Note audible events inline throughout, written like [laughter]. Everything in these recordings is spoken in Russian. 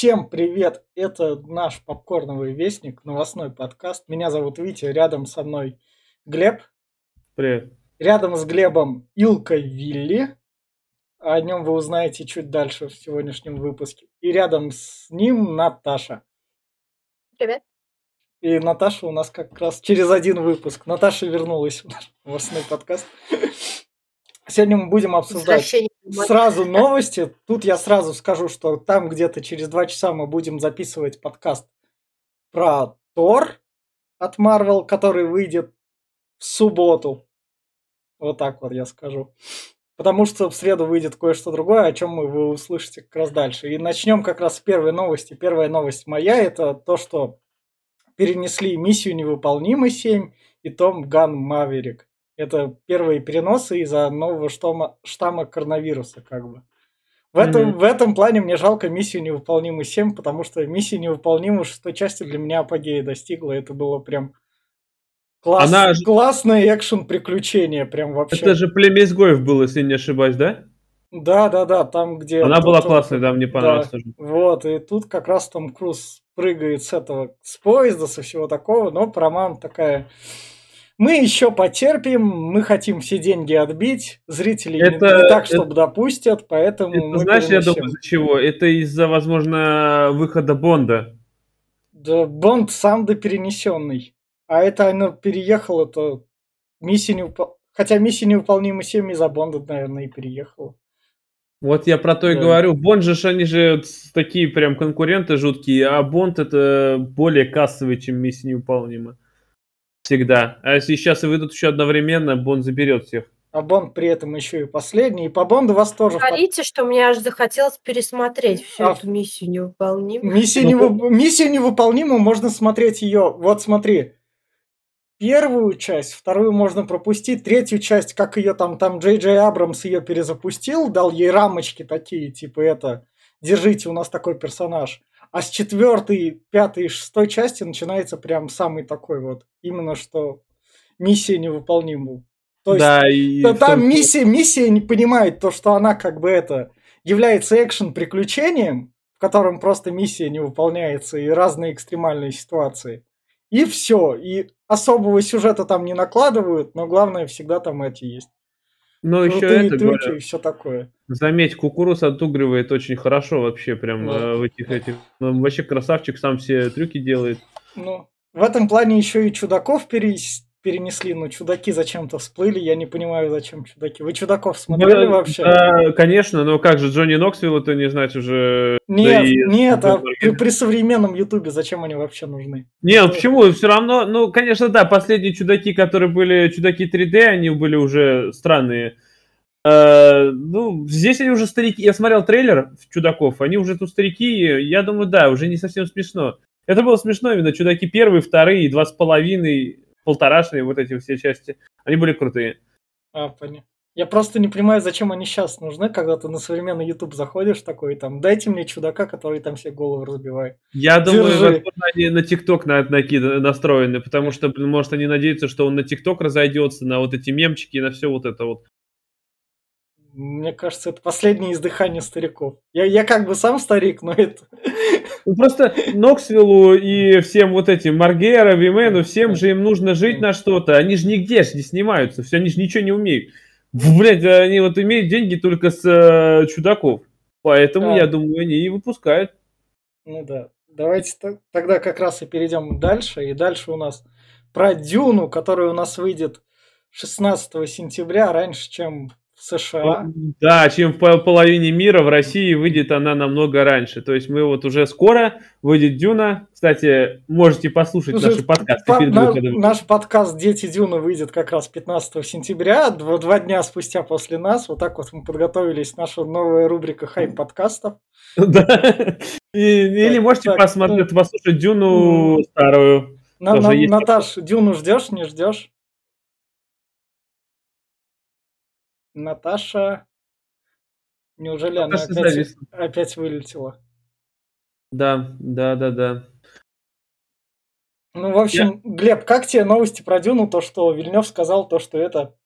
Всем привет! Это наш попкорновый вестник, новостной подкаст. Меня зовут Витя, рядом со мной Глеб. Привет. Рядом с Глебом Илка Вилли. О нем вы узнаете чуть дальше в сегодняшнем выпуске. И рядом с ним Наташа. Привет. И Наташа у нас как раз через один выпуск. Наташа вернулась в наш новостной подкаст. Сегодня мы будем обсуждать сразу новости. Тут я сразу скажу, что там где-то через два часа мы будем записывать подкаст про Тор от Marvel, который выйдет в субботу. Вот так вот я скажу. Потому что в среду выйдет кое-что другое, о чем вы услышите как раз дальше. И начнем как раз с первой новости. Первая новость моя – это то, что перенесли миссию «Невыполнимый 7» и Том Ган Маверик. Это первые переносы из-за нового штамма, штамма коронавируса, как бы. В этом, mm-hmm. в этом плане мне жалко миссию невыполнимую 7, потому что миссия невыполнимую шестой части для меня апогея достигла. Это было прям класс, Она... классное экшен-приключение, прям вообще. Это же племя изгоев было, если не ошибаюсь, да? Да, да, да, там где... Она была классная, да, мне понравилось да, тоже. Вот, и тут как раз Том Круз прыгает с этого, с поезда, со всего такого, но Проман такая мы еще потерпим, мы хотим все деньги отбить, зрители это, не, не так, чтобы это, допустят, поэтому это, мы Знаешь, перенесем. я думаю, из-за чего? Это из-за, возможно, выхода Бонда. Да, Бонд сам до перенесенный. А это оно переехало, то миссия не упол... Хотя миссия невыполнима 7 из-за Бонда, наверное, и переехала. Вот я про то и да. говорю. Бонд же, они же такие прям конкуренты жуткие, а Бонд это более кассовый, чем миссия невыполнима. Всегда. А если сейчас и выйдут еще одновременно, Бонд заберет всех. А Бонд при этом еще и последний. И по Бонду вас тоже... Говорите, что мне аж захотелось пересмотреть всю а... эту миссию невыполнимую. Миссия, ну, невып... миссию невыполнимую можно смотреть ее. Вот смотри. Первую часть, вторую можно пропустить, третью часть, как ее там, там Джей Джей Абрамс ее перезапустил, дал ей рамочки такие, типа это, держите, у нас такой персонаж. А с четвертой, пятой и шестой части начинается прям самый такой вот, именно что миссия невыполнима. То есть, да, и там том... миссия, миссия не понимает то, что она как бы это является экшен-приключением, в котором просто миссия не выполняется и разные экстремальные ситуации. И все. И особого сюжета там не накладывают, но главное всегда там эти есть. Но еще это, трюки говоря, и все такое. Заметь, кукуруз отугривает очень хорошо вообще, прям да. э, в этих этих. Ну, вообще красавчик сам все трюки делает. Ну, в этом плане еще и чудаков перес перенесли, но чудаки зачем-то всплыли, я не понимаю, зачем чудаки. Вы чудаков смотрели ну, вообще? Да, конечно, но как же Джонни Ноксвилл это не знать уже... Нет, да и... нет, а при, при современном Ютубе зачем они вообще нужны? Не, ну почему? Все равно, ну, конечно, да, последние чудаки, которые были чудаки 3D, они были уже странные. Uh, ну, здесь они уже старики. Я смотрел трейлер чудаков, они уже тут старики. Я думаю, да, уже не совсем смешно. Это было смешно именно. Чудаки первые, вторые, два с половиной полторашные вот эти все части, они были крутые. А, понятно. Я просто не понимаю, зачем они сейчас нужны, когда ты на современный YouTube заходишь такой, там, дайте мне чудака, который там все головы разбивает. Я Держи. думаю, возможно, они на ТикТок на, на, настроены, потому что, может, они надеются, что он на ТикТок разойдется, на вот эти мемчики, на все вот это вот. Мне кажется, это последнее издыхание стариков. Я, я как бы сам старик, но это... Ну, просто Ноксвиллу и всем вот этим Маргера, Вимену, всем же им нужно жить на что-то. Они же нигде же не снимаются, все, они же ничего не умеют. Блять, они вот имеют деньги только с э, чудаков. Поэтому, а. я думаю, они и выпускают. Ну да. Давайте тогда как раз и перейдем дальше. И дальше у нас про Дюну, которая у нас выйдет 16 сентября, раньше, чем США. Да, чем в половине мира в России выйдет она намного раньше. То есть мы вот уже скоро выйдет Дюна. Кстати, можете послушать Слушай, наши подкасты по, на, Наш подкаст «Дети Дюна» выйдет как раз 15 сентября, два, два дня спустя после нас. Вот так вот мы подготовились. Наша новая рубрика «Хайп подкастов». [laughs] Да. Или можете посмотреть, послушать Дюну старую. Наташ, Дюну ждешь, не ждешь? Наташа... Неужели Наташа она опять, опять вылетела? Да, да, да, да. Ну, в общем, Я... Глеб, как тебе новости про Дюну, то, что Вильнев сказал, то, что это...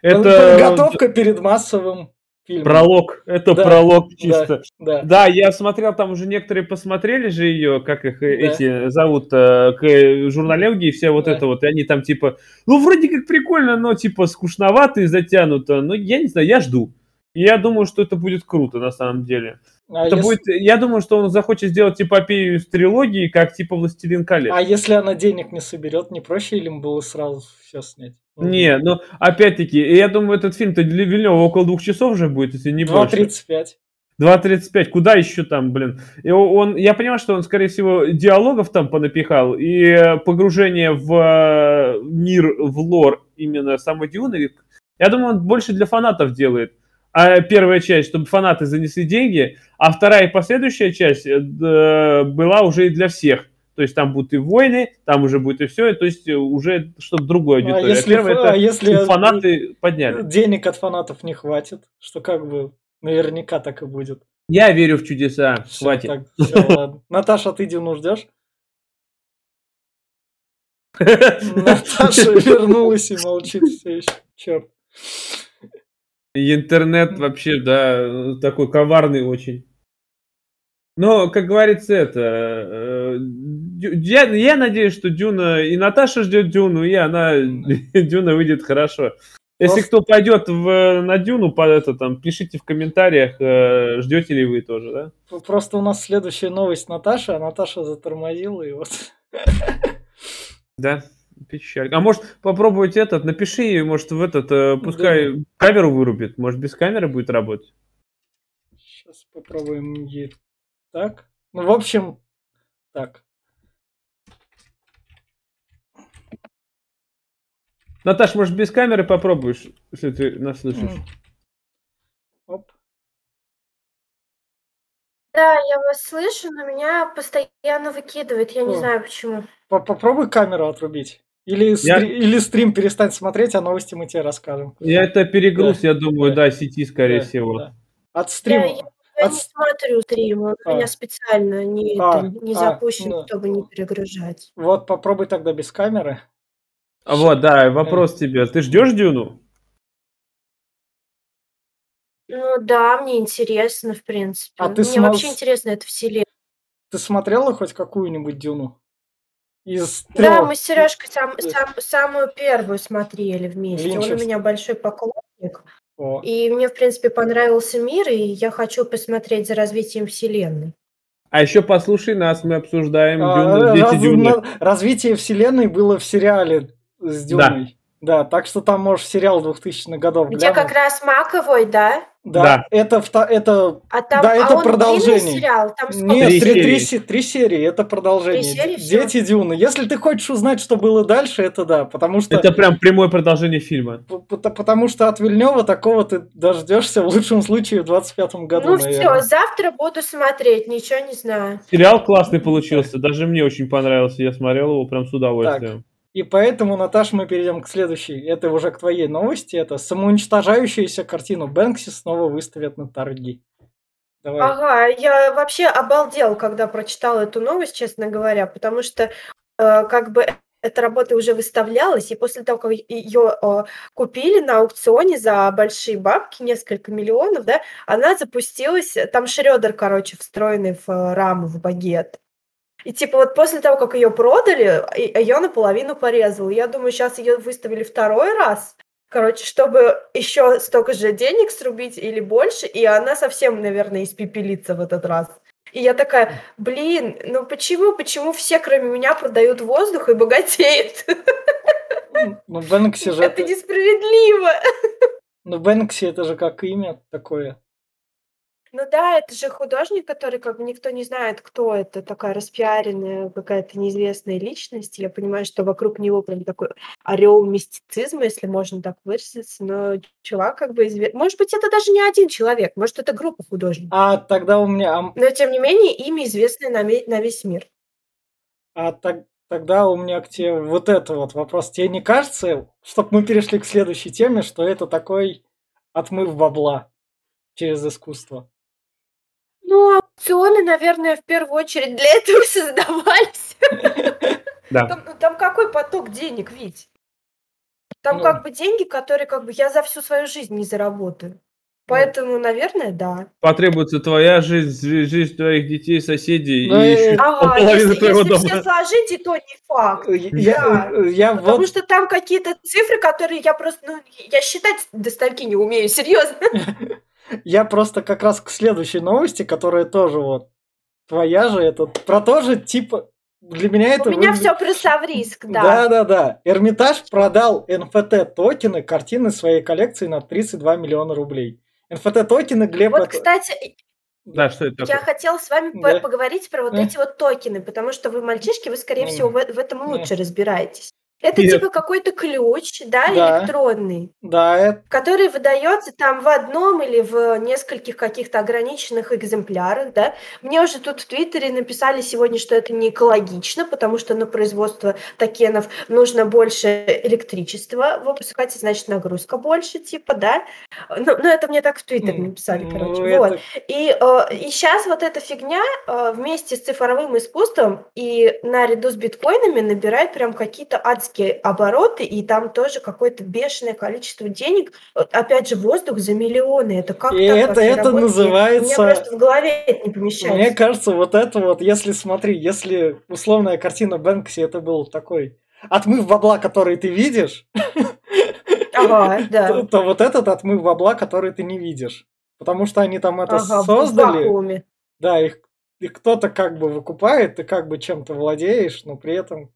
Это... Подготовка перед массовым фильма. Пролог, это да, пролог чисто. Да, да. да, я смотрел, там уже некоторые посмотрели же ее, как их э, да. эти зовут, э, к журналюги и все вот да. это вот, и они там типа, ну вроде как прикольно, но типа скучновато и затянуто, но я не знаю, я жду. И я думаю, что это будет круто на самом деле. А это если... будет, я думаю, что он захочет сделать эпопею из трилогии, как типа «Властелин колец». А если она денег не соберет, не проще ли им было сразу все снять? Не, ну, опять-таки, я думаю, этот фильм-то для Вильнева около двух часов уже будет, если не 2 больше. 2.35. 2.35, куда еще там, блин? И он, я понимаю, что он, скорее всего, диалогов там понапихал, и погружение в э, мир, в лор именно самой Дюны, я думаю, он больше для фанатов делает первая часть, чтобы фанаты занесли деньги, а вторая и последующая часть э, была уже и для всех. То есть там будут и войны, там уже будет и все, то есть уже чтобы другое аудитория. А если, Первое, это, а если фанаты подняли. Денег от фанатов не хватит, что как бы наверняка так и будет. Я верю в чудеса. Все, Хватит. Так, все. [laughs] Наташа, ты Дюну ждешь? [laughs] Наташа вернулась и молчит все еще. Черт. Интернет вообще, да, такой коварный очень. Но, как говорится, это... Э, я, я надеюсь, что Дюна... И Наташа ждет Дюну, и она... [laughs] Дюна выйдет хорошо. Если Просто... кто пойдет в, на Дюну, по это, там, пишите в комментариях, э, ждете ли вы тоже, да? Просто у нас следующая новость Наташа, а Наташа затормозила, и вот... Да. Печаль. А может попробовать этот, напиши может в этот, э, пускай да. камеру вырубит, может без камеры будет работать. Сейчас попробуем ей так. Ну, в общем, так. Наташ, может без камеры попробуешь, если ты нас слышишь? Оп. Да, я вас слышу, но меня постоянно выкидывает, я не знаю почему. Попробуй камеру отрубить. Или, я... стри... Или стрим перестань смотреть, а новости мы тебе расскажем. Я это перегруз, да. я думаю, да, да сети, скорее да, всего. Да. От стрима. Я, я От... не смотрю стрим, он а. у меня специально не, а. это, не а. запущен, а. чтобы не перегружать. Вот попробуй тогда без камеры. А вот, да, вопрос тебе. Ты ждешь Дюну? Ну да, мне интересно, в принципе. А ты мне см... вообще интересно это вселенная. Ты смотрела хоть какую-нибудь Дюну? Из Да, мы с Сережкой сам, сам, самую первую смотрели вместе. Он у меня большой поклонник. О. И мне, в принципе, понравился мир, и я хочу посмотреть за развитием вселенной. А еще послушай нас, мы обсуждаем а, Дюну, Дети раз, Дюны. Развитие вселенной было в сериале с Дюной. Да, да так что там можешь сериал 2000-х годов Где глянуть. как раз Маковой, да? Да, да. это это а там, да, а это продолжение. сериал? Там Нет, три, три, три, три серии, это продолжение. Серии, Дети все? Дюны. Если ты хочешь узнать, что было дальше, это да, потому что это прям прямое продолжение фильма. Потому что от Вильнева такого ты дождешься в лучшем случае в 25-м году. Ну все, завтра буду смотреть, ничего не знаю. Сериал классный получился, даже мне очень понравился, я смотрел его прям с удовольствием. Так. И поэтому, Наташ, мы перейдем к следующей. Это уже к твоей новости. Это самоуничтожающуюся картину Бэнкси снова выставят на торги. Давай. Ага, я вообще обалдел, когда прочитала эту новость, честно говоря, потому что э, как бы эта работа уже выставлялась, и после того, как ее э, купили на аукционе за большие бабки, несколько миллионов, да, она запустилась, там шредер, короче, встроенный в раму, в багет. И типа вот после того, как ее продали, ее наполовину порезал. Я думаю, сейчас ее выставили второй раз, короче, чтобы еще столько же денег срубить или больше, и она совсем, наверное, испепелится в этот раз. И я такая, блин, ну почему, почему все, кроме меня, продают воздух и богатеют? Ну, Бэнкси же... Это несправедливо. Ну, Бэнкси это же как имя такое. Ну да, это же художник, который как бы никто не знает, кто это, такая распиаренная какая-то неизвестная личность. Я понимаю, что вокруг него прям такой орел мистицизма, если можно так выразиться, но чувак как бы известный. Может быть, это даже не один человек, может, это группа художников. А тогда у меня... Но, тем не менее, имя известное на, на весь мир. А так, тогда у меня к тебе вот это вот вопрос. Тебе не кажется, чтобы мы перешли к следующей теме, что это такой отмыв бабла через искусство? Ну, аукционы, наверное, в первую очередь для этого [laughs] создавались. Да. Там, ну, там какой поток денег, ведь? Там ну. как бы деньги, которые как бы я за всю свою жизнь не заработаю. Поэтому, наверное, да. Потребуется твоя жизнь, жизнь твоих детей, соседей ну, и еще ага, если, твоего если дома. все сложить, и то не факт. Я, да. я Потому вот... что там какие-то цифры, которые я просто, ну, я считать до стольки не умею, серьезно. [laughs] Я просто как раз к следующей новости, которая тоже вот твоя же, это про то же, типа, для меня это... У меня все плюсов риск, да. Да-да-да. Эрмитаж продал NFT токены картины своей коллекции на 32 миллиона рублей. NFT-токены, Глеб... Вот, это... кстати, да, что это такое? Я хотела с вами да. поговорить про вот да. эти вот токены, потому что вы мальчишки, вы, скорее всего, в, в этом лучше разбираетесь. Это Нет. типа какой-то ключ, да, да, электронный, да, это... который выдается там в одном или в нескольких каких-то ограниченных экземплярах, да. Мне уже тут в Твиттере написали сегодня, что это не экологично, потому что на производство токенов нужно больше электричества выпускать, значит нагрузка больше, типа, да. Ну, ну это мне так в Твиттере написали, короче. Ну, вот. Это... И, э, и сейчас вот эта фигня э, вместе с цифровым искусством и наряду с биткоинами набирает прям какие-то адские гигантские обороты, и там тоже какое-то бешеное количество денег. Опять же, воздух за миллионы. Это как и так это, это работает? называется... Мне просто в голове это не помещается. Мне кажется, вот это вот, если смотри, если условная картина Бэнкси, это был такой отмыв бабла, который ты видишь, [laughs] ага, да. [laughs] то, то вот этот отмыв бабла, который ты не видишь. Потому что они там это ага, создали. Да, их, их кто-то как бы выкупает, ты как бы чем-то владеешь, но при этом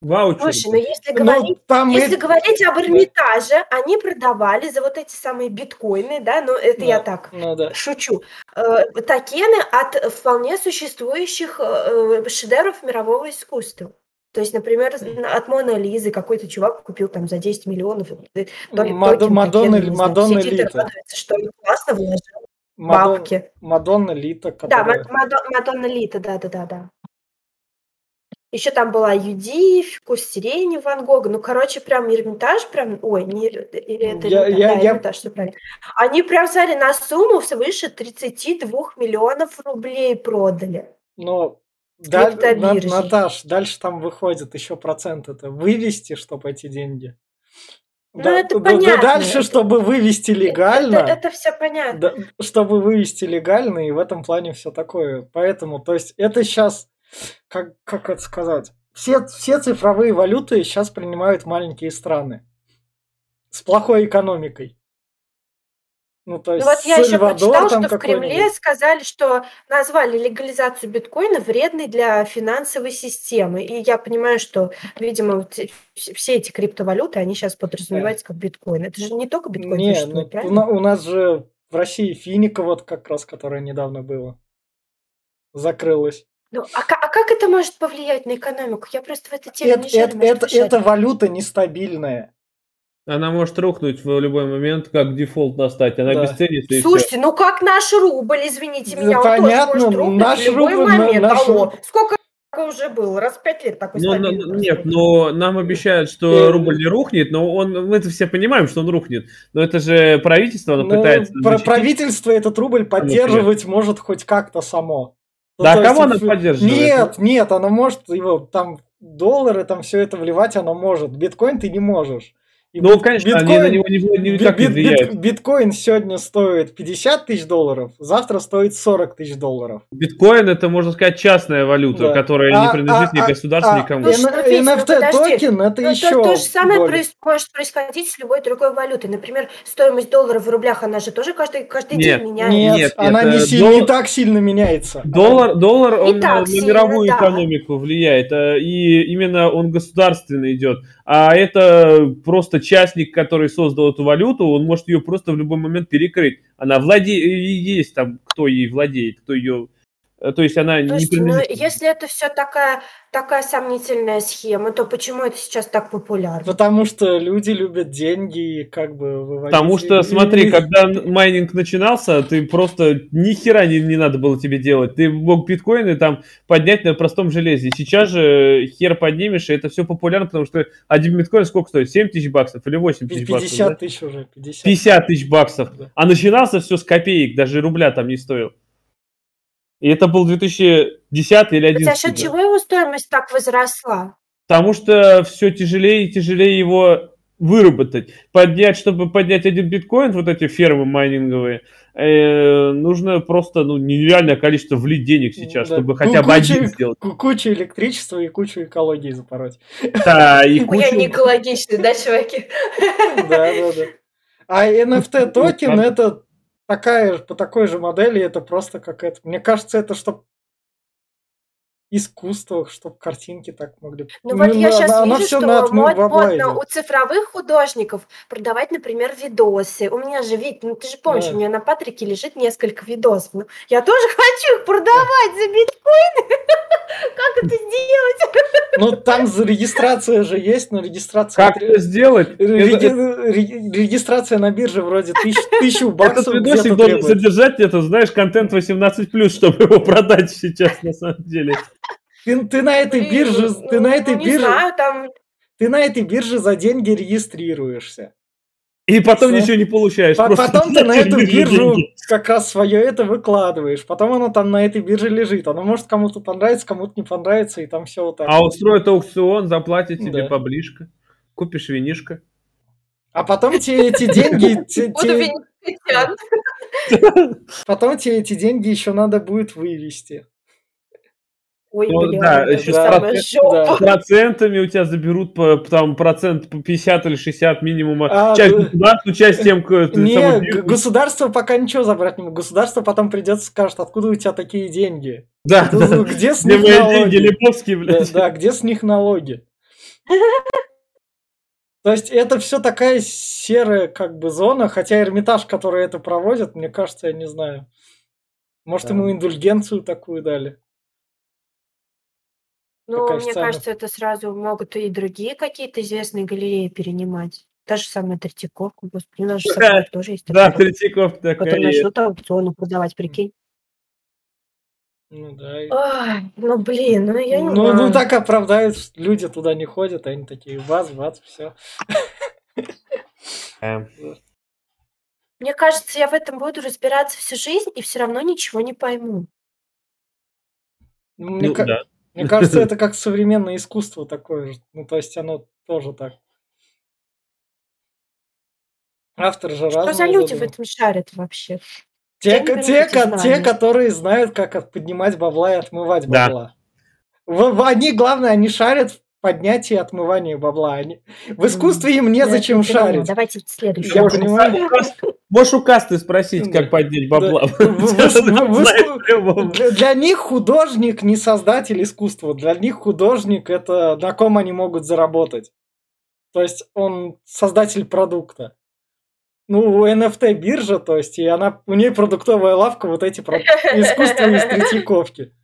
Ваучер. Слушай, ну если ну, говорить, там если и... говорить об Эрмитаже, они продавали за вот эти самые биткоины, да, ну это ну, я так ну, да. шучу, э, токены от вполне существующих э, шедевров мирового искусства. То есть, например, от Мона Лизы какой-то чувак купил там за 10 миллионов. Э, Мад... Мадонна, Мадонна Лита. Что классно вложил бабки. Мадонна Лита. Которая... Да, Мадонна Лита, да-да-да. Еще там была Юди, вкус сирени Ван Гога. Ну, короче, прям Эрмитаж, прям, ой, не или это я, Эрмитаж, я, да, я... Эрмитаж, все правильно. Они прям, взяли на сумму свыше 32 миллионов рублей продали. Но да, на, Наташ, дальше там выходит еще процент это вывести, чтобы эти деньги. Ну, да, это да, понятно. Дальше, чтобы вывести легально. Это, это, это все понятно. Да, чтобы вывести легально, и в этом плане все такое. Поэтому, то есть, это сейчас как, как это сказать, все, все цифровые валюты сейчас принимают маленькие страны с плохой экономикой. Ну, то есть ну, вот я еще прочитала, что в Кремле сказали, что назвали легализацию биткоина вредной для финансовой системы. И я понимаю, что, видимо, все эти криптовалюты, они сейчас подразумеваются как биткоин. Это же не только биткоин не, существует, ну, у, у нас же в России Финика, вот как раз, которая недавно была, закрылась. Ну, а, а как это может повлиять на экономику? Я просто в этой теме это, не шарю, это, это, это валюта нестабильная. Она может рухнуть в любой момент, как дефолт настать. Она да. обесценится. Слушайте, все. ну как наш рубль, извините меня, да, он понятно, тоже может рухнуть наш в любой рубль, момент. Наш... Алло, сколько уже был, раз в пять лет такой но, но, Нет, но нам обещают, что рубль не рухнет, но он, мы это все понимаем, что он рухнет. Но это же правительство, оно ну, пытается... Про правительство этот рубль поддерживать может хоть как-то само. Ну, да, кого она поддерживает? Нет, нет, она может его там доллары, там все это вливать, она может. Биткоин ты не можешь. Ну, конечно, биткоин, они на него не, никак бит, не влияют. Бит, биткоин сегодня стоит 50 тысяч долларов, завтра стоит 40 тысяч долларов. Биткоин это, можно сказать, частная валюта, да. которая а, не принадлежит а, ни государству, а, никому. NFT-токен это ну, еще то, то же самое проис, может происходить с любой другой валютой. Например, стоимость доллара в рублях, она же тоже каждый, каждый нет, день меняется. Нет, нет она не, си, дол... не так сильно меняется. Доллар, доллар он на, на мировую да. экономику влияет, э, и именно он государственный идет. А это просто частник, который создал эту валюту, он может ее просто в любой момент перекрыть. Она владеет, есть там, кто ей владеет, кто ее то есть она Слушайте, не принадлежит... ну, если это все такая, такая сомнительная схема, то почему это сейчас так популярно? Потому что люди любят деньги и как бы выводить... Потому что, смотри, когда майнинг начинался, ты просто ни хера не, не надо было тебе делать. Ты мог биткоины там поднять на простом железе. Сейчас же хер поднимешь, и это все популярно, потому что один биткоин сколько стоит? 7 тысяч баксов или 8 тысяч баксов? 50 тысяч уже. 50. 50 тысяч баксов. Да. А начинался все с копеек, даже рубля там не стоил. И это был 2010 или 2011 За счет чего его стоимость так возросла? Потому что все тяжелее и тяжелее его выработать. Поднять, чтобы поднять один биткоин, вот эти фермы майнинговые, э, нужно просто ну, нереальное количество влить денег сейчас, да. чтобы хотя бы один сделать. Кучу электричества и кучу экологии запороть. Да, и кучу... Я не экологичный, да, чуваки? Да, да, да. А [laughs] NFT токен это такая, по такой же модели, это просто как это. Мне кажется, это чтобы искусствах, чтобы картинки так могли... Ну вот я сейчас она, вижу, что мод, модно у цифровых художников продавать, например, видосы. У меня же, вид, ну ты же помнишь, да. у меня на Патрике лежит несколько видосов. Ну, я тоже [laughs] хочу их продавать за биткоины. [laughs] Как это сделать? Ну там регистрация же есть, но регистрация... Как это сделать? Регистрация на бирже вроде [laughs] тысячу баксов Этот видосик должен содержать это, знаешь, контент 18+, чтобы его продать сейчас на самом деле. Ты, ты на этой Блин, бирже, ну, ты на этой ну, бирже, знаю, там... ты на этой бирже за деньги регистрируешься. И потом Все. ничего не получаешь. По- потом [laughs] ты на эту биржу деньги. как раз свое это выкладываешь. Потом оно там на этой бирже лежит. Оно может кому-то понравится, кому-то не понравится, и там все вот так. А устроит аукцион, заплатит тебе да. поближка. Купишь винишко. А потом тебе эти деньги... [laughs] [laughs] Потом тебе эти деньги еще надо будет вывести. Ой, ну, блин, да, еще да, с процентами у тебя заберут по, там процент по 50 или 60 минимума. А, часть да. государству, часть тем, кто Не, государство пока ничего забрать не может. Государство потом придется скажет, откуда у тебя такие деньги. Да, да. Где с них налоги? Деньги, блядь. Да, да, где с них налоги? То есть это все такая серая как бы зона, хотя Эрмитаж, который это проводит, мне кажется, я не знаю. Может, да. ему индульгенцию такую дали. Ну, мне кажется, это сразу могут и другие какие-то известные галереи перенимать. Та же самая Третьяковка, господи, у нас же да, [laughs] тоже есть. Да, Третьяковка такая Который начнут аукционы продавать, прикинь. Ну да. Ой, ну блин, ну я не ну, ну так оправдают, люди туда не ходят, они такие, вас, вас, все. Мне кажется, я в этом буду разбираться всю жизнь и все равно ничего не пойму. Мне, ну, да. Мне кажется, это [laughs] как современное искусство такое же. Ну, то есть оно тоже так. Автор же Что за люди в этом шарят вообще? Те, те, те, те, которые знают, как поднимать бабла и отмывать бабла. Да. Они, главное, они шарят поднятие и отмывание бабла. Они... В искусстве им незачем да, шарить. Давайте следующий. Я понимаю. Можешь у касты спросить, как поднять бабла. [laughs] Для них художник не создатель искусства. Для них художник это на ком они могут заработать. То есть он создатель продукта. Ну, у NFT биржа, то есть, и она, у нее продуктовая лавка, вот эти [laughs] искусства из Третьяковки.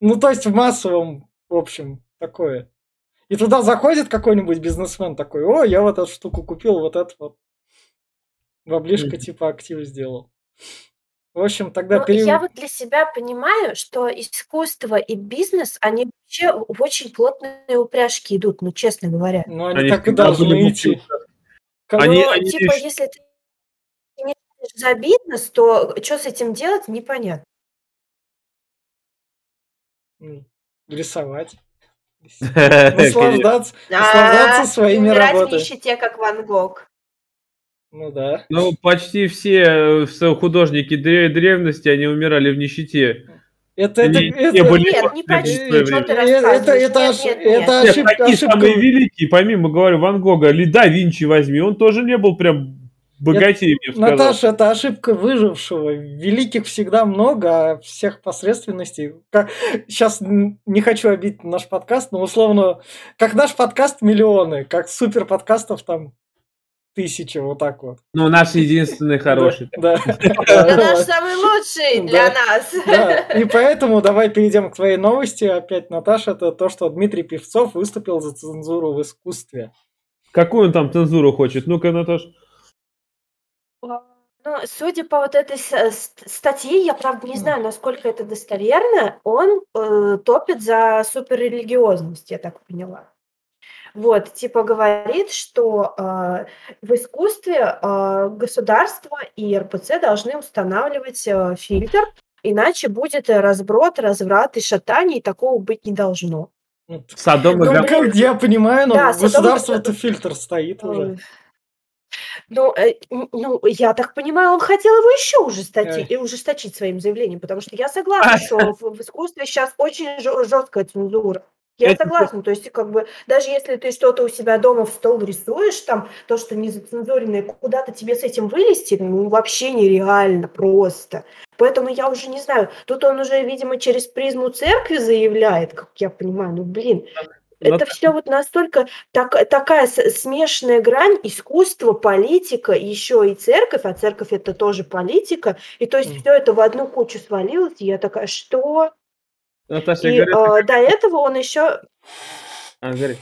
Ну, то есть в массовом, в общем, такое. И туда заходит какой-нибудь бизнесмен такой, о, я вот эту штуку купил, вот это вот. Баблишка типа актив сделал. В общем, тогда... Ну, пере... Я вот для себя понимаю, что искусство и бизнес, они вообще в очень плотные упряжки идут, ну, честно говоря. Ну, они, они так и должны идти. Они, ну, они типа, лишь... если ты не за бизнес, то что с этим делать, непонятно. Рисовать. [laughs] Наслаждаться, наслаждаться своими работами. нищете, как Ван Гог. Ну да. Ну, почти все э, художники древности, они умирали в нищете. Это, это, не, это, не были нет, не почти, что ты это, это, нет, нет, нет. это ошибка. Такие ошибка. самые великие, помимо, говорю, Ван Гога, или Да Винчи возьми, он тоже не был прям богатее, это, Наташа, это ошибка выжившего. Великих всегда много, а всех посредственностей. Как, сейчас не хочу обидеть наш подкаст, но условно, как наш подкаст миллионы, как супер подкастов там тысячи, вот так вот. Ну, наш единственный хороший. [laughs] Да. наш самый лучший для нас. И поэтому давай перейдем к твоей новости. Опять, Наташа, это то, что Дмитрий Певцов выступил за цензуру в искусстве. Какую он там цензуру хочет? Ну-ка, Наташа. Ну, судя по вот этой статье, я правда не знаю, насколько это достоверно, он э, топит за суперрелигиозность, я так поняла. Вот, типа говорит, что э, в искусстве э, государство и РПЦ должны устанавливать э, фильтр, иначе будет разброд, разврат и шатание, и такого быть не должно. Ну, Содом и ну. Я понимаю, но да, государство-то фильтр стоит уже. Ну, э, ну, я так понимаю, он хотел его еще ужесточить, э. ужесточить своим заявлением, потому что я согласна, [laughs] что в, в искусстве сейчас очень жесткая цензура. Я Это согласна, то есть как бы даже если ты что-то у себя дома в стол рисуешь, там то, что не зацензуренное, куда-то тебе с этим вылезти, ну вообще нереально просто. Поэтому я уже не знаю, тут он уже, видимо, через призму церкви заявляет, как я понимаю, ну блин, это все вот настолько так, такая смешанная грань искусства, политика, еще и церковь, а церковь это тоже политика, и то есть все это в одну кучу свалилось, и я такая, что? Наташа, и говорю, э, до этого он еще... А, говори.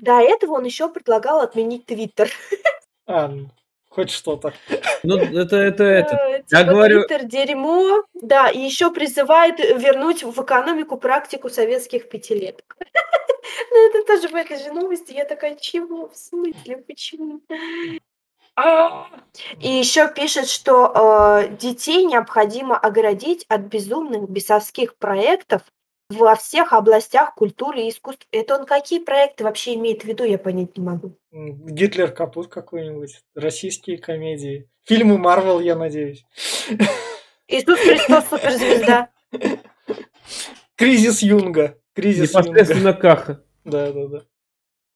До этого он еще предлагал отменить Твиттер. [laughs] А, ну, хоть что-то. Ну, это, это, это. Э, я типа говорю... Твиттер дерьмо, да, и еще призывает вернуть в экономику практику советских пятилеток. [laughs] Ну, это тоже в этой же новости. Я такая, чего? В смысле? Почему? И еще пишет, что э, детей необходимо оградить от безумных бесовских проектов во всех областях культуры и искусства. Это он какие проекты вообще имеет в виду, я понять не могу. Гитлер капут какой-нибудь, российские комедии, фильмы Марвел, я надеюсь. Иисус Христос суперзвезда. Кризис Юнга. Кризис Непосредственно Юнга. Каха. Да, да, да.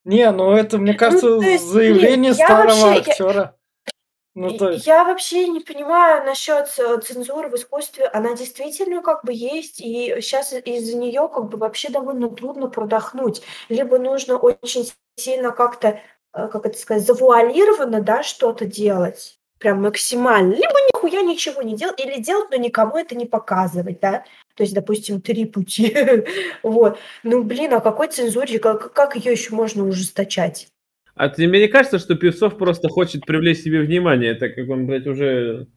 Не, ну это, мне ну, кажется, ну, есть, заявление нет, старого вообще, актера. Я... Ну, то есть... Я вообще не понимаю насчет цензуры в искусстве. Она действительно как бы есть, и сейчас из-за нее как бы вообще довольно трудно продохнуть. Либо нужно очень сильно как-то, э, как это сказать, завуалированно, да, что-то делать прям максимально. Либо нихуя ничего не делать, или делать, но никому это не показывать, да. То есть, допустим, три пути. [laughs] вот. Ну, блин, а какой цензуре, как, как ее еще можно ужесточать? А тебе не кажется, что Певцов просто хочет привлечь себе внимание, так как он, блядь, уже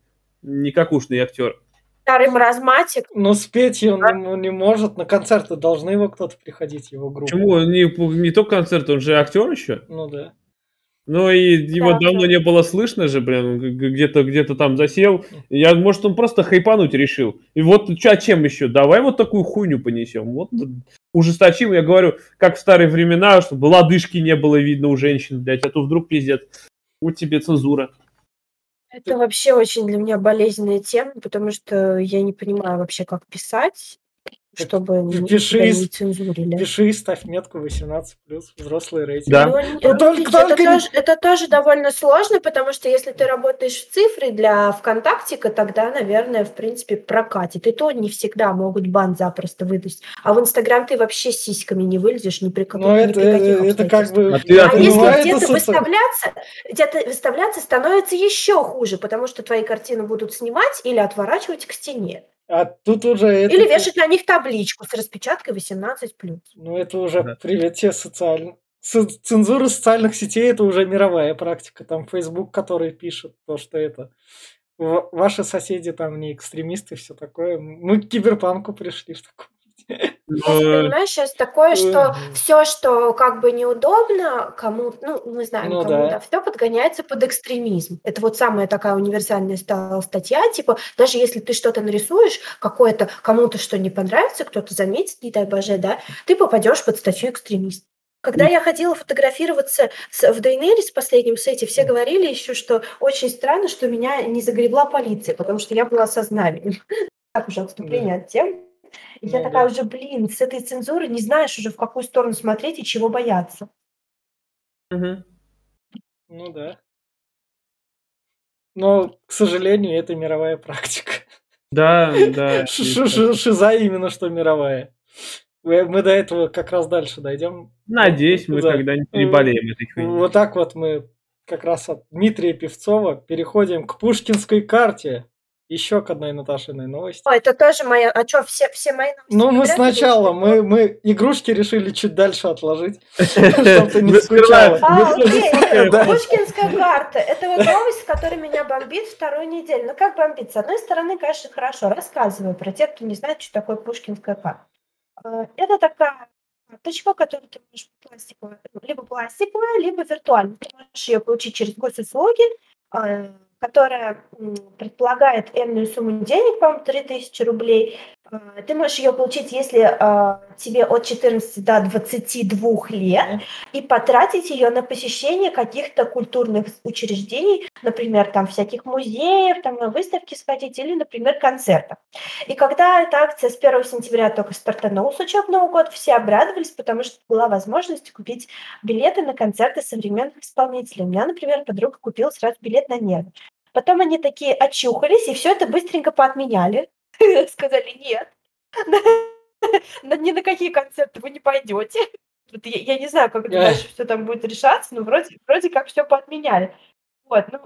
никакушный актер? Старый маразматик. Ну, спеть он а? не, не может, на концерты должны его кто-то приходить, его группу. Почему? Не, не только концерт, он же актер еще? Ну да. Ну и его да, давно да. не было слышно же, блин, где-то где-то там засел. Я, может, он просто хайпануть решил. И вот а чем еще? Давай вот такую хуйню понесем. Вот ужесточим, я говорю, как в старые времена, чтобы лодыжки не было видно у женщин, блядь, а то вдруг пиздец. Вот тебе цензура. Это вообще очень для меня болезненная тема, потому что я не понимаю вообще, как писать чтобы пиши, не цензурили. Пиши, ставь метку 18 плюс, взрослый рейтинг. Да. Ну, ну, только, это, только... Тоже, это тоже довольно сложно, потому что если ты работаешь в цифре для ВКонтакте, тогда, наверное, в принципе, прокатит. И то не всегда могут бан запросто выдать. А в Инстаграм ты вообще с сиськами не вылезешь ни при, каких, ну, это, при каких это как бы... А, а если где-то выставляться, где-то выставляться становится еще хуже, потому что твои картины будут снимать или отворачивать к стене. А тут уже... Это... Или вешать на них табличку с распечаткой 18+. Ну, это уже да. привет тебе социально. Цензура социальных сетей – это уже мировая практика. Там Facebook, который пишет то, что это ваши соседи там не экстремисты, все такое. Мы к киберпанку пришли в таком понимаешь, сейчас такое, что все, что как бы неудобно кому, ну, мы знаем ну, кому, да. да, все подгоняется под экстремизм. Это вот самая такая универсальная стала статья, типа, даже если ты что-то нарисуешь, какое-то, кому-то что не понравится, кто-то заметит, не дай боже, да, ты попадешь под статью экстремист. Когда я ходила фотографироваться с, в Дейнерис в последнем сете, все говорили еще, что очень странно, что меня не загребла полиция, потому что я была со знаменем. [laughs] Так уже отступление от тем. И я ну такая уже, блин, с этой цензуры не знаешь уже, в какую сторону смотреть и чего бояться. Угу. Ну да. Но, к сожалению, это мировая практика. Да, да. [laughs] Шиза именно что мировая. Мы до этого как раз дальше дойдем. Надеюсь, мы когда-нибудь переболеем этой хуйней. Вот так вот мы как раз от Дмитрия Певцова переходим к Пушкинской карте. Еще к одной Наташиной новости. О, это тоже моя. А что, все, все мои новости? Ну, мы сначала, мы, мы игрушки решили чуть дальше отложить, [laughs] чтобы ты не скучала. А, окей. Пушкинская карта. Это вот новость, которая меня бомбит вторую неделю. Ну, как бомбит? С одной стороны, конечно, хорошо. Рассказываю про тех, кто не знает, что такое Пушкинская карта. А, это такая карточка, которую ты можешь пластиковая, либо пластиковая, либо виртуальная. Ты можешь ее получить через госуслуги, а, которая предполагает энную сумму денег, по-моему, 3000 рублей, ты можешь ее получить, если э, тебе от 14 до 22 лет, и потратить ее на посещение каких-то культурных учреждений, например, там всяких музеев, там на выставки сходить или, например, концертов. И когда эта акция с 1 сентября только стартанула с учебного года, все обрадовались, потому что была возможность купить билеты на концерты современных исполнителей. У меня, например, подруга купила сразу билет на нервы. Потом они такие очухались, и все это быстренько поотменяли. [laughs] Сказали, нет, [laughs] ни на какие концерты вы не пойдете. Вот я, я не знаю, как дальше все там будет решаться, но вроде, вроде как все поотменяли. Вот, ну,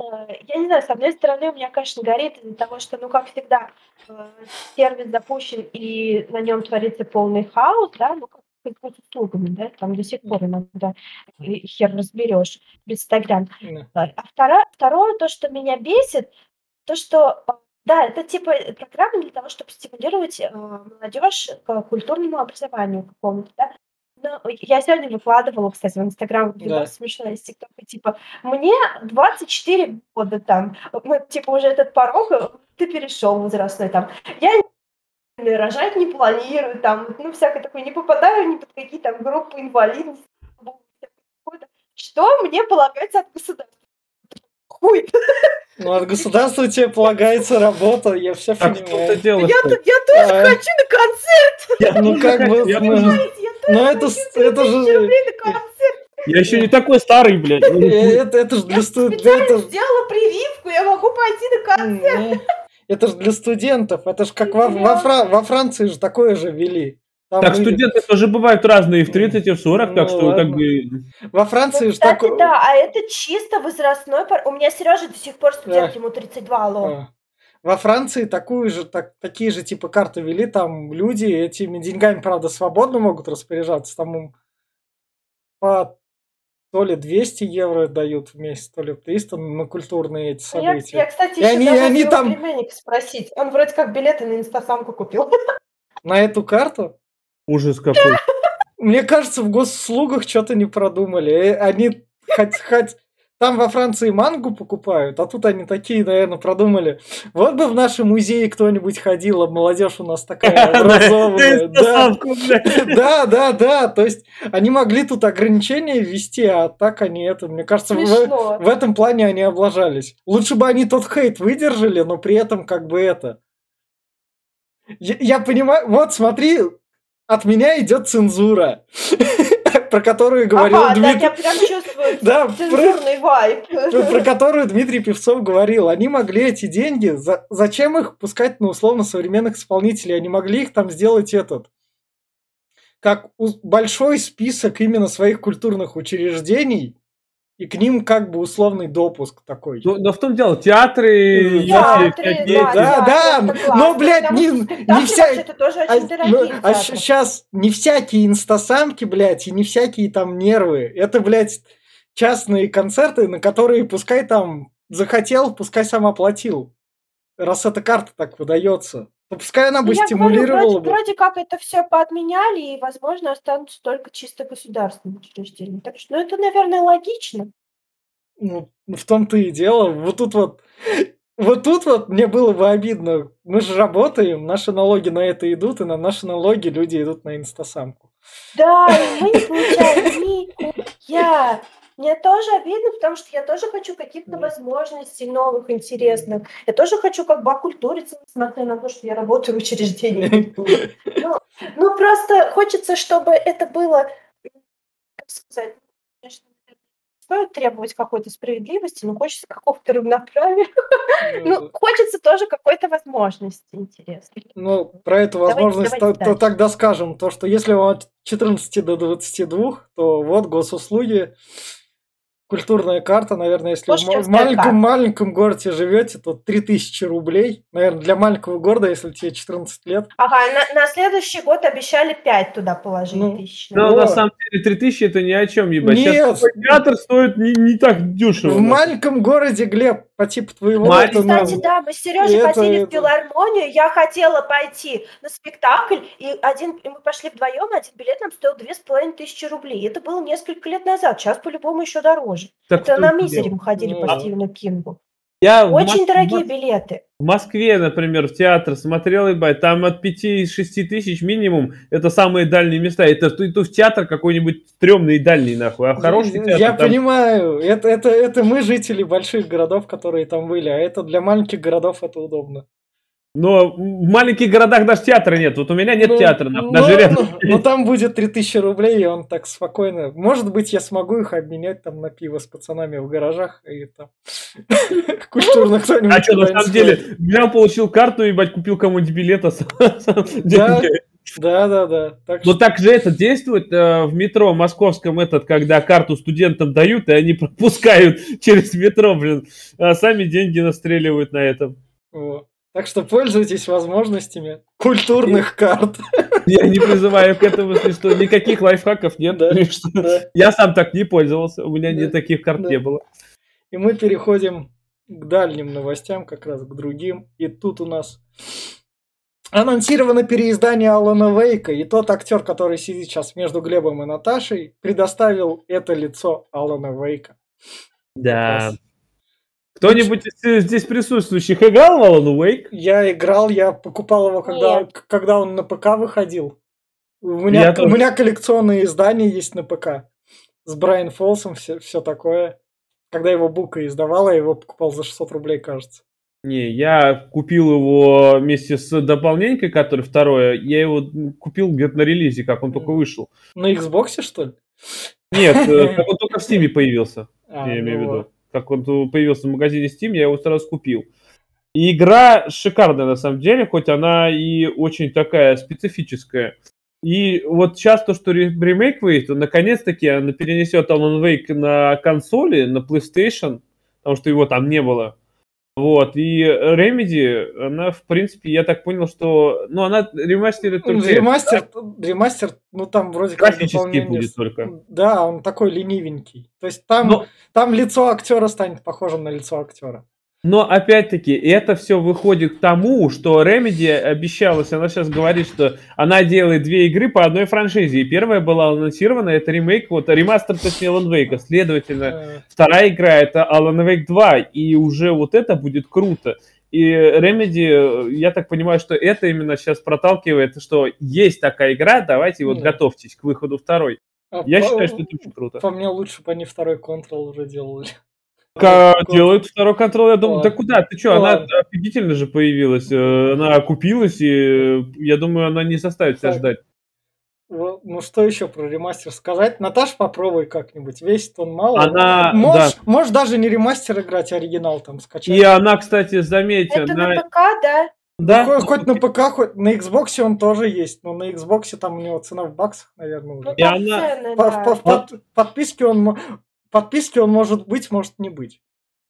э, я не знаю, с одной стороны, у меня, конечно, горит из-за того, что, ну, как всегда, э, сервис запущен, и на нем творится полный хаос, да, ну, как с услугами, да, там до сих пор иногда хер разберешь без Инстаграм. А второе, второе, то, что меня бесит, то, что э, да, это типа программа для того, чтобы стимулировать э, молодежь к культурному образованию какому-то, да. Ну, я сегодня выкладывала, кстати, в Инстаграм видос да. смешной из ТикТока, типа, мне 24 года там, ну, типа, уже этот порог, э, ты перешел возрастной там. Я рожать не планирую, там, ну, всякое такое, не попадаю ни под какие там группы инвалидности. Что мне полагается от государства? Хуй. [laughs] Ну, от государства тебе полагается работа, я все а понимаю. Что я, я тоже а... хочу на концерт! Я, ну, как бы... Я, ну, ну это, это же... Я еще не такой старый, блядь. Ну, это, это же для студентов. Я сделала прививку, я могу пойти на концерт. Это же для студентов. Это же как во, во, Фра... во Франции же такое же вели. Там так люди... студенты тоже бывают разные, и в 30, и в 40, ну, так что ладно. как бы... Во Франции ну, же кстати, такое... да, а это чисто возрастной... У меня Сережа до сих пор студент, а. ему 32, алло. А. Во Франции такую же, так, такие же типа карты вели, там люди этими деньгами, правда, свободно могут распоряжаться, там им по то ли 200 евро дают в месяц, то ли 300 на культурные эти события. Я, я кстати, и еще они, они там... спросить. Он вроде как билеты на инстасамку купил. На эту карту? Ужас какой. Мне кажется, в госуслугах что-то не продумали. Э, они хоть, хоть там во Франции мангу покупают, а тут они такие, наверное, продумали. Вот бы в нашем музее кто-нибудь ходил, а молодежь у нас такая [laughs] образованная. [laughs] Да, да, да. То есть они могли тут ограничения ввести, а так они это, мне кажется, в этом плане они облажались. Лучше бы они тот хейт выдержали, но при этом как бы это. Я понимаю, вот смотри, от меня идет цензура, [laughs] про которую говорил ага, Дмитрий. Да, я прям чувствую [laughs] да, цензурный про... вайп. Про, про которую Дмитрий Певцов говорил. Они могли эти деньги, за... зачем их пускать на условно современных исполнителей? Они могли их там сделать этот как большой список именно своих культурных учреждений, и к ним как бы условный допуск такой. Ну, но в том дело, театры, театры да, да, да, да но, блядь, не, не вся... Это тоже а, очень а, ну, а сейчас не всякие инстасамки, блядь, и не всякие там нервы. Это, блядь, частные концерты, на которые пускай там захотел, пускай сам оплатил. Раз эта карта так выдается то пускай она бы ну, стимулировала говорю, вроде, бы. Вроде как это все поотменяли, и, возможно, останутся только чисто государственные учреждения. Так что, ну, это, наверное, логично. Ну, в том-то и дело. Вот тут вот вот тут вот мне было бы обидно. Мы же работаем, наши налоги на это идут, и на наши налоги люди идут на инстасамку. Да, и мы не [laughs] получаем Я мне тоже обидно, потому что я тоже хочу каких-то возможностей новых, интересных. Я тоже хочу как бы окультуриться, несмотря на то, что я работаю в учреждении Ну, ну, просто хочется, чтобы это было, как сказать, конечно, стоит требовать какой-то справедливости, но хочется какого-то равноправия. Ну, ну хочется тоже какой-то возможности интересной. Ну, про эту возможность то, тогда скажем, то, что если вам от 14 до 22, то вот госуслуги культурная карта, наверное, если в маленьком, маленьком городе живете, то 3000 рублей. Наверное, для маленького города, если тебе 14 лет. Ага, на, на следующий год обещали 5 туда положить ну, тысяч. Ну, на самом деле 3000 это ни о чем, ебать. Нет. Сейчас театр стоит не, не так дешево. В маленьком городе, Глеб, по типу твоего. Мать, это, Кстати, да, мы с Сережей это, ходили это... в филармонию, я хотела пойти на спектакль, и один, и мы пошли вдвоем, один билет нам стоил две с половиной тысячи рублей. Это было несколько лет назад, сейчас по-любому еще дороже. Так это на мизере мы ходили ну, по а... Стивену Кингу. Я Очень в, дорогие в, билеты. В Москве, например, в театр смотрел, ебать, там от 5-6 тысяч минимум, это самые дальние места. Это ты, ты в театр какой-нибудь стрёмный и дальний, нахуй, а хороший театр... Я там... понимаю, это, это, это мы жители больших городов, которые там были, а это для маленьких городов это удобно. Но в маленьких городах даже театра нет. Вот у меня нет ну, театра, ну, даже рядом. Ну, ну там будет 3000 рублей, и он так спокойно... Может быть, я смогу их обменять там на пиво с пацанами в гаражах, и там [laughs] культурно кто-нибудь... А что, на самом деле, взял, получил карту, ебать, купил кому-нибудь билет, [laughs] Да, да, да. Так Но так же это действует э, в метро московском, этот, когда карту студентам дают, и они [laughs] пропускают через метро, блин, а сами деньги настреливают на этом. О. Так что пользуйтесь возможностями культурных карт. Я не призываю к этому, что, никаких лайфхаков нет. Да, да. Я сам так не пользовался, у меня да, ни таких карт да. не было. И мы переходим к дальним новостям, как раз к другим. И тут у нас анонсировано переиздание Алана Вейка, и тот актер, который сидит сейчас между Глебом и Наташей, предоставил это лицо Алана Вейка. Да. Кто-нибудь из здесь присутствующих играл в Alan Wake? Я играл, я покупал его, когда, когда он на ПК выходил. У меня, у меня коллекционные издания есть на ПК. С Брайан Фолсом, все, все такое. Когда его Бука издавала, я его покупал за 600 рублей, кажется. Не, я купил его вместе с дополнением, который второе. Я его купил где-то на релизе, как он только вышел. На Xbox, что ли? Нет, э, как он [laughs] только в Steam появился. А, я имею в ну виду как он появился в магазине Steam, я его сразу купил. И игра шикарная на самом деле, хоть она и очень такая специфическая. И вот сейчас то, что ремейк выйдет, наконец-таки она перенесет Alan Wake на консоли, на PlayStation, потому что его там не было. Вот, и Remedy, она, в принципе, я так понял, что, ну, она ремастерит только... Ремастер, да? ремастер, ну, там вроде как Графический будет только. Да, он такой ленивенький. То есть там, Но... там лицо актера станет похожим на лицо актера. Но опять-таки, это все выходит к тому, что Remedy обещалась, она сейчас говорит, что она делает две игры по одной франшизе. И первая была анонсирована, это ремейк, вот ремастер, точнее, Alan Wake. Следовательно, э. вторая игра это Alan Wake 2. И уже вот это будет круто. И Remedy, я так понимаю, что это именно сейчас проталкивает, что есть такая игра, давайте вот готовьтесь к выходу второй. А я по, считаю, что это очень круто. По мне лучше бы они второй Control уже делали. Как делают второй контроль, я думаю, да куда, ты что, она офигительно же появилась, э, она окупилась, и э, я думаю, она не составит себя ждать. Ну что еще про ремастер сказать? Наташ, попробуй как-нибудь. Весит он мало. Она, можешь, да. можешь даже не ремастер играть, а оригинал там скачать. И она, кстати, заметьте. Это на, на ПК, да? Да. Ну, хоть на ПК, хоть на Xbox он тоже есть, но на Xbox там у него цена в баксах, наверное, уже. Ну, и она... Цены, по, да. по, по, подписке он подписки он может быть, может не быть.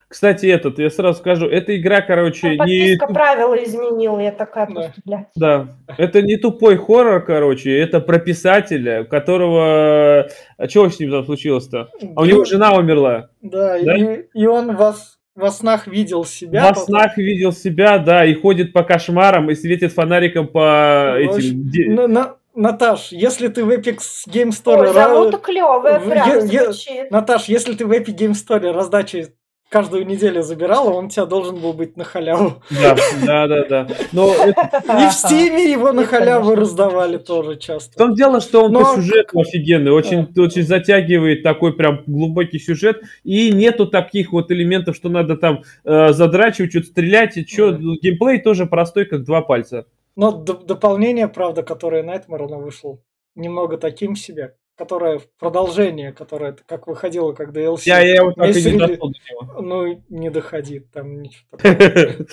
Кстати, этот, я сразу скажу, эта игра, короче, ну, не... правила изменила, я такая да. просто, блядь. Да, это не тупой хоррор, короче, это про писателя, которого... А что с ним там случилось-то? А у него жена умерла. Да, да? И, и он вас во снах видел себя. Во потом... снах видел себя, да, и ходит по кошмарам и светит фонариком по ну, этим... На, на, Наташ, если ты в Epic Game Store... Ой, зовут клевая прям звучит. Наташ, если ты в Epic Game Store раздачи каждую неделю забирала, он тебя должен был быть на халяву. Да, да, да, да. Но это... И в Стиме его на халяву раздавали тоже часто. В том дело, что он Но... по сюжету офигенный, очень, да. очень затягивает такой прям глубокий сюжет, и нету таких вот элементов, что надо там э, задрачивать, что-то стрелять, и что, да. геймплей тоже простой, как два пальца. Но дополнение, правда, которое Nightmare, оно вышло немного таким себе, которое продолжение, которое как выходило, как DLC. Я, я его так и не дошел до него. Ну, не доходит, там ничего такого.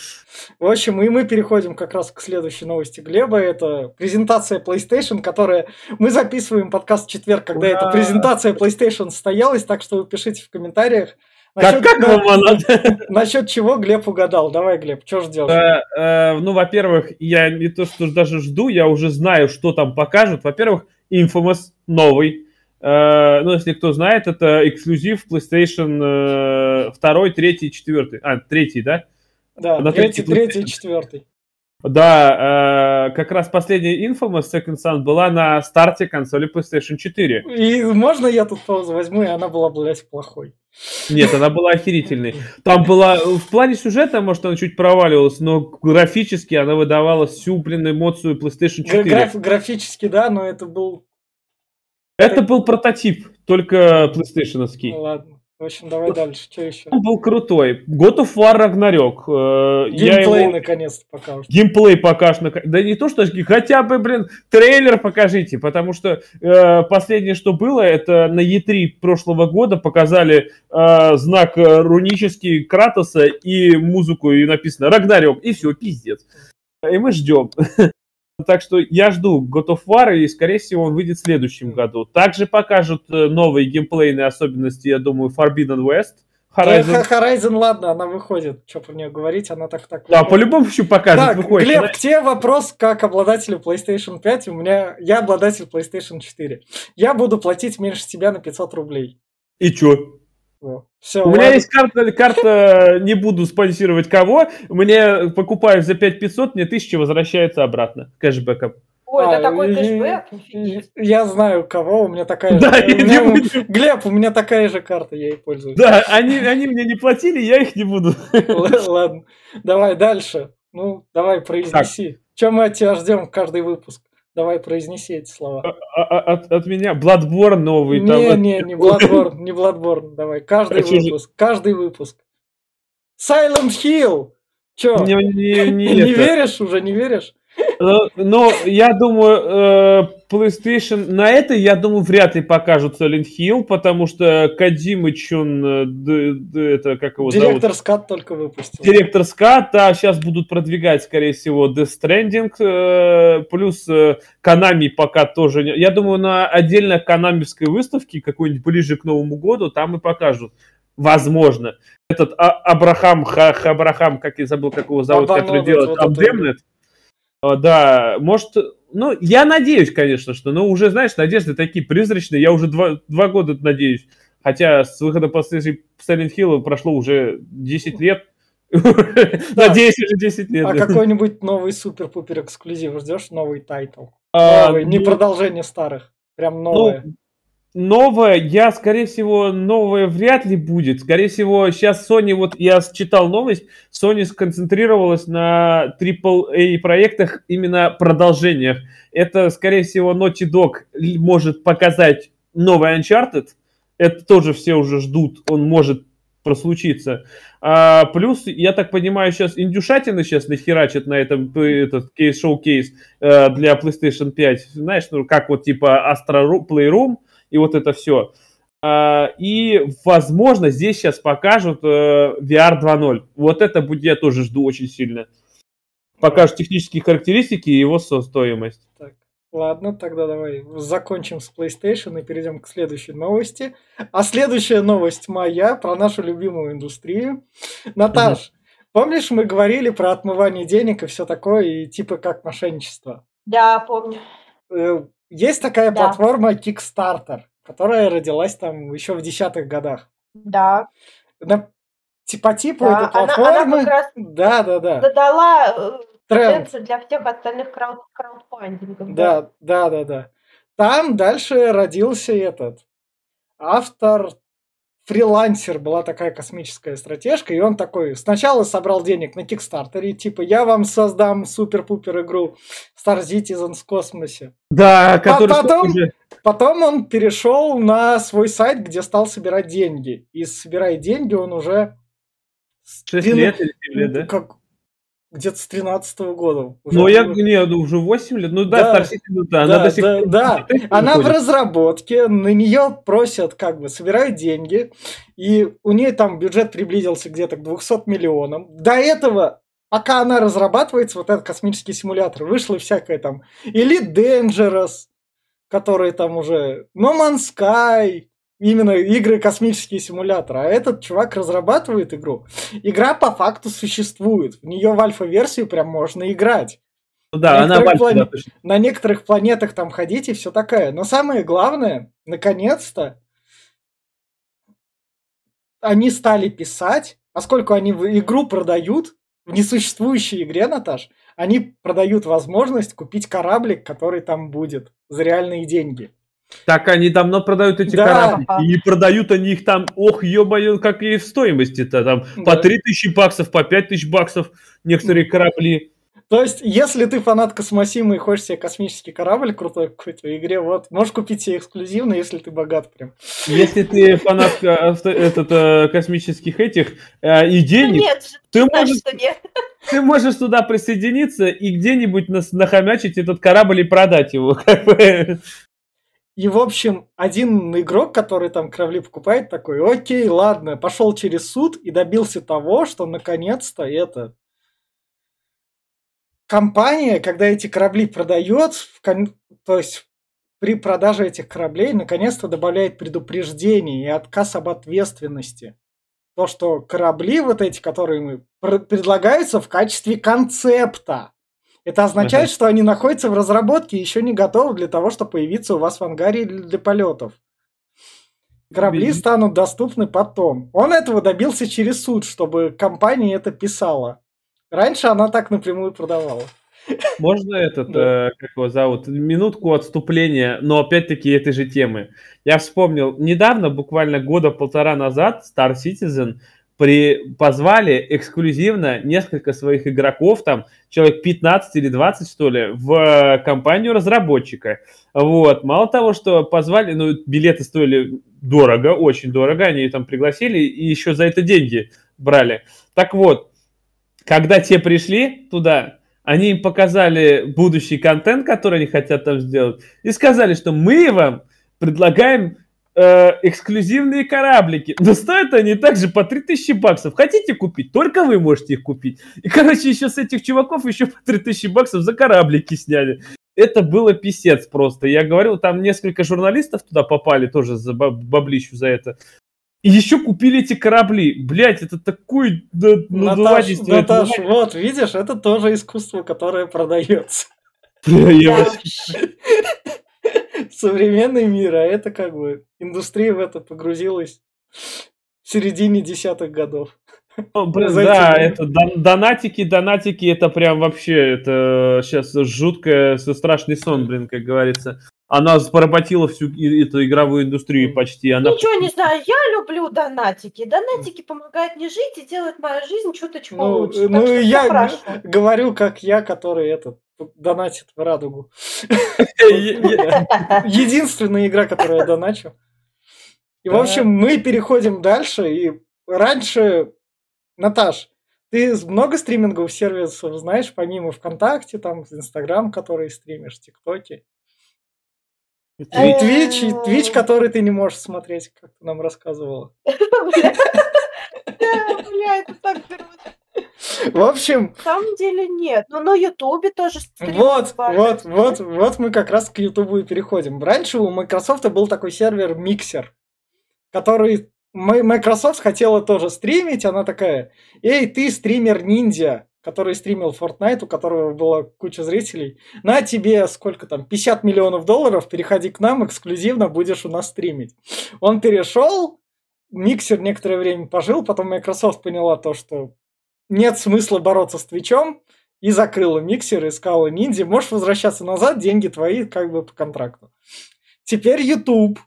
В общем, и мы переходим как раз к следующей новости Глеба. Это презентация PlayStation, которая... Мы записываем подкаст в четверг, когда эта презентация PlayStation состоялась, так что вы пишите в комментариях, Насчет, как, как вам она? [laughs] Насчет чего Глеб угадал? Давай, Глеб, что ждешь? Э, э, ну, во-первых, я не то, что даже жду, я уже знаю, что там покажут. Во-первых, Infamous новый. Э, ну, если кто знает, это эксклюзив PlayStation 2, 3, 4. А, 3, да? Да, На 3, 3, 4. Да, э, как раз последняя Infamous Second Son была на старте консоли PlayStation 4. И можно я тут паузу возьму, и она была, блядь, плохой. Нет, она была охерительной. Там была... В плане сюжета, может, она чуть проваливалась, но графически она выдавала всю, блин, эмоцию PlayStation 4. Граф, графически, да, но это был... Это был прототип, только PlayStation. Ну ладно. В общем, давай дальше. Что еще? Он был крутой. God of War Ragnarok. Э, Геймплей его... наконец-то покажут. Геймплей покажешь. Да не то, что хотя бы, блин, трейлер покажите, потому что э, последнее, что было, это на E3 прошлого года показали э, знак рунический Кратоса и музыку, и написано Рагнарёк, и все, пиздец. И мы ждем. [laughs] Так что я жду God of War, и, скорее всего, он выйдет в следующем году. Также покажут э, новые геймплейные особенности, я думаю, Forbidden West. Horizon. Horizon, ладно, она выходит. Что про нее говорить, она так так. Да, по-любому еще покажет. Так, выходит. Глеб, она... к тебе вопрос как обладателю PlayStation 5. У меня я обладатель PlayStation 4. Я буду платить меньше тебя на 500 рублей. И чё? Все, у ладно. меня есть карта, карта, не буду спонсировать кого, мне покупаешь за 5500, мне 1000 возвращается обратно, кэшбэком. Ой, а, это такой кэшбэк? Я знаю кого, у меня такая да, же. Меня, Глеб, у меня такая же карта, я ей пользуюсь. Да, они, они мне не платили, я их не буду. Ладно, давай дальше. Ну, давай, произнеси. Чем мы от тебя ждем каждый выпуск? Давай произнеси эти слова. А, а, от, от меня Bloodborne новый. Не, там, не, не Bloodborne, не Bloodborne. Давай, каждый Хочу выпуск, же... каждый выпуск. Silent Hill! Че? Не, не, не, [laughs] не веришь уже, не веришь? Но ну, я думаю, э, PlayStation на это, я думаю, вряд ли покажут Silent Hill, потому что Кадимыч, он, э, это, как его Директор Скат только выпустил. Директор Скат, а сейчас будут продвигать, скорее всего, Death Stranding, э, плюс Konami пока тоже. Я думаю, на отдельно канамевской выставке, какой-нибудь ближе к Новому году, там и покажут. Возможно. Этот а, Абрахам, Ха, Абрахам, как я забыл, как его зовут, который делает вот Abdemnet, а, да, может, ну, я надеюсь, конечно, что, но уже, знаешь, надежды такие призрачные, я уже два, два года надеюсь, хотя с выхода последней Silent Hill прошло уже 10 лет, [laughs] Надеюсь, уже 10 лет. А какой-нибудь новый супер-пупер эксклюзив ждешь? Новый title? А, не ну, продолжение старых. Прям ну, новое. Новое, я, скорее всего, новое вряд ли будет. Скорее всего, сейчас Sony, вот я читал новость, Sony сконцентрировалась на AAA проектах, именно продолжениях. Это, скорее всего, Naughty Dog может показать новый Uncharted. Это тоже все уже ждут, он может прослучиться. А, плюс, я так понимаю, сейчас индюшатины сейчас нахерачат на этом этот кейс-showcase э, для PlayStation 5. Знаешь, ну, как вот типа Astro Playroom, и вот это все. А, и, возможно, здесь сейчас покажут э, VR 2.0. Вот это будет я тоже жду очень сильно. Покажут технические характеристики и его стоимость. Так, ладно, тогда давай закончим с PlayStation и перейдем к следующей новости. А следующая новость моя про нашу любимую индустрию. Наташ, помнишь, мы говорили про отмывание денег и все такое, и типа как мошенничество? Да, помню. Э, есть такая да. платформа Kickstarter, которая родилась там еще в десятых годах. Да. На, по типу да, этой платформы... Она, она как раз да, да, да. задала тренд для всех остальных крауд, краудфандингов. Да, да, да, да. Там дальше родился этот автор фрилансер была такая космическая стратежка, и он такой сначала собрал денег на Кикстартере, типа я вам создам супер-пупер игру Star Citizen в космосе. Да, который... Потом, потом он перешел на свой сайт, где стал собирать деньги. И собирая деньги, он уже... 6 лет или 7 лет, да? Как, где-то с 13 года. Уже ну, я не, ну, уже 8 лет. Ну да, да, Star Citizen, да, да, она до сих да, да. Она в разработке, на нее просят, как бы, собирают деньги, и у нее там бюджет приблизился где-то к 200 миллионам. До этого пока она разрабатывается, вот этот космический симулятор, вышло всякое там Elite Dangerous, которые там уже No Man's Sky, именно игры космические симуляторы, а этот чувак разрабатывает игру. Игра по факту существует. В нее в альфа-версию прям можно играть. Ну да, на она плане... да, На некоторых планетах там ходить и все такое. Но самое главное, наконец-то, они стали писать, поскольку они в игру продают, в несуществующей игре, Наташ, они продают возможность купить кораблик, который там будет, за реальные деньги. Так они давно продают эти да. корабли. И не продают они их там, ох, ё-моё, как и в стоимости-то. Там да. по 3000 баксов, по 5000 баксов некоторые корабли. То есть, если ты фанат Космосима и хочешь себе космический корабль крутой какой-то в игре, вот, можешь купить себе эксклюзивно, если ты богат прям. Если ты фанат [laughs] этот, э, космических этих э, и денег, нет, ты, можешь, что нет. ты можешь туда присоединиться и где-нибудь нахомячить этот корабль и продать его. [laughs] И, в общем, один игрок, который там корабли покупает, такой, окей, ладно, пошел через суд и добился того, что наконец-то это компания, когда эти корабли продает, то есть при продаже этих кораблей наконец-то добавляет предупреждение и отказ об ответственности. То, что корабли вот эти, которые мы предлагаются в качестве концепта. Это означает, uh-huh. что они находятся в разработке и еще не готовы для того, чтобы появиться у вас в ангаре для полетов. Корабли станут доступны потом. Он этого добился через суд, чтобы компания это писала. Раньше она так напрямую продавала. Можно этот, да. э, как его зовут, минутку отступления, но опять-таки этой же темы. Я вспомнил, недавно, буквально года полтора назад, Star Citizen при, позвали эксклюзивно несколько своих игроков, там человек 15 или 20, что ли, в компанию разработчика. Вот. Мало того, что позвали, ну, билеты стоили дорого, очень дорого, они там пригласили и еще за это деньги брали. Так вот, когда те пришли туда, они им показали будущий контент, который они хотят там сделать, и сказали, что мы вам предлагаем э, эксклюзивные кораблики. Но стоят они также по 3000 баксов. Хотите купить? Только вы можете их купить. И, короче, еще с этих чуваков еще по 3000 баксов за кораблики сняли. Это было писец просто. Я говорил, там несколько журналистов туда попали тоже за баблищу за это. И еще купили эти корабли. Блять, это такой да, Наташ, Наташ, вот, видишь, это тоже искусство, которое продается. [laughs] Современный мир, а это как бы индустрия в это погрузилась в середине десятых годов. [laughs] да, это донатики, донатики, это прям вообще, это сейчас жуткое, страшный сон, блин, как говорится. Она поработила всю эту игровую индустрию почти. Она... Ничего не знаю, я люблю донатики. Донатики помогают мне жить и делают мою жизнь чуточку ну, лучше. Ну, я хорошо. говорю, как я, который этот донатит в радугу. [laughs] Единственная игра, которую я доначу. И, в общем, мы переходим дальше. И раньше, Наташ, ты много стриминговых сервисов знаешь, помимо ВКонтакте, там, Инстаграм, который стримишь, ТикТоки? Твич, Твич, который ты не можешь смотреть, как ты нам рассказывала. [laughs] Бля, это так [laughs] в общем... На самом деле нет. Но на Ютубе тоже Вот, вот, вот, вот мы как раз к Ютубу и переходим. Раньше у Microsoft был такой сервер Mixer, который Microsoft хотела тоже стримить, она такая, эй, ты стример-ниндзя, который стримил Fortnite, у которого была куча зрителей, на тебе сколько там, 50 миллионов долларов, переходи к нам, эксклюзивно будешь у нас стримить. Он перешел, миксер некоторое время пожил, потом Microsoft поняла то, что нет смысла бороться с Твичом, и закрыла миксер, и сказала, ниндзя, можешь возвращаться назад, деньги твои как бы по контракту. Теперь YouTube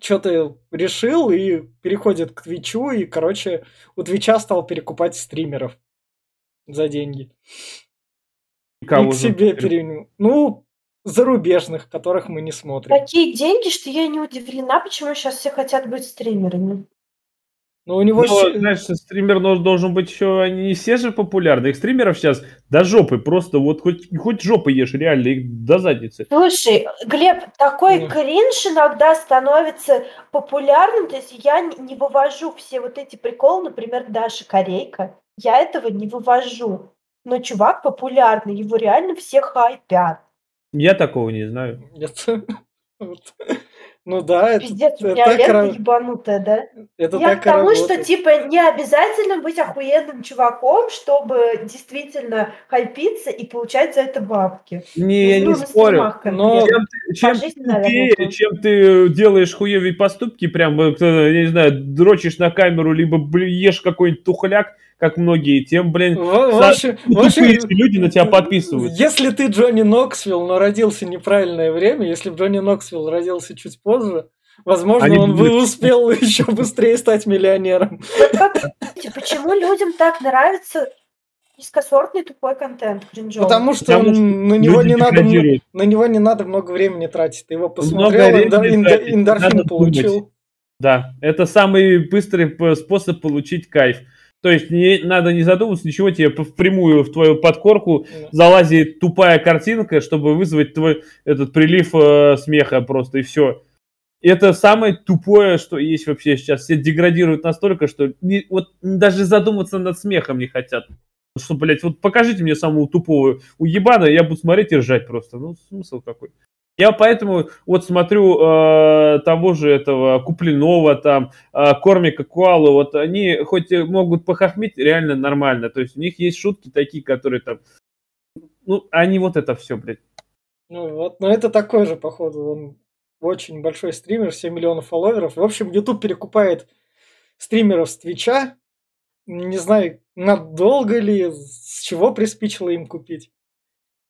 что-то решил и переходит к Твичу, и, короче, у Твича стал перекупать стримеров за деньги. Кого и к себе перенял. Ну, зарубежных, которых мы не смотрим. Такие деньги, что я не удивлена, почему сейчас все хотят быть стримерами. Ну, у него... Но, знаешь, стример должен быть еще... Они не все же популярны. Их стримеров сейчас до жопы просто вот хоть, хоть жопы ешь, реально, их до задницы. Слушай, Глеб, такой mm. кринж иногда становится популярным. То есть я не вывожу все вот эти приколы, например, Даша Корейка. Я этого не вывожу. Но чувак популярный, его реально все хайпят. Я такого не знаю. [laughs] Ну да, это, Пиздец, у меня лента ра... ебанутая, да? Это Я к тому, что, типа, не обязательно быть охуенным чуваком, чтобы действительно хайпиться и получать за это бабки. Не, я не спорю, но чем, ты, чем, жизни, тупее, чем ты делаешь хуевые поступки, прям, э, я не знаю, дрочишь на камеру, либо ешь какой-нибудь тухляк, как многие, тем, блин, ваши, ваши, люди на тебя подписывают. Если ты Джонни Ноксвилл, но родился в неправильное время, если бы Джонни Ноксвилл родился чуть позже, Возможно, Они он бы успел [laughs] еще быстрее стать миллионером. Почему людям так нравится низкосортный тупой контент кринжовый? Потому что Потому он, на, него не надо, на него не надо много времени тратить. Ты его посмотрел, эндорфин получил. Да, это самый быстрый способ получить кайф. То есть не надо не задумываться, ничего, тебе впрямую в твою подкорку yeah. залазит тупая картинка, чтобы вызвать твой этот прилив э, смеха просто и все. Это самое тупое, что есть вообще сейчас. Все деградируют настолько, что не, вот даже задуматься над смехом не хотят. Что, блядь, вот покажите мне самого тупого уебана, я буду смотреть и ржать просто. Ну, смысл какой. Я поэтому вот смотрю э, того же этого Куплинова, там, э, Кормика Куалу, вот они хоть и могут похохмить реально нормально, то есть у них есть шутки такие, которые там, ну, они вот это все, блядь. Ну вот, но это такой же, походу, он очень большой стример, 7 миллионов фолловеров. В общем, YouTube перекупает стримеров с Твича. Не знаю, надолго ли, с чего приспичило им купить.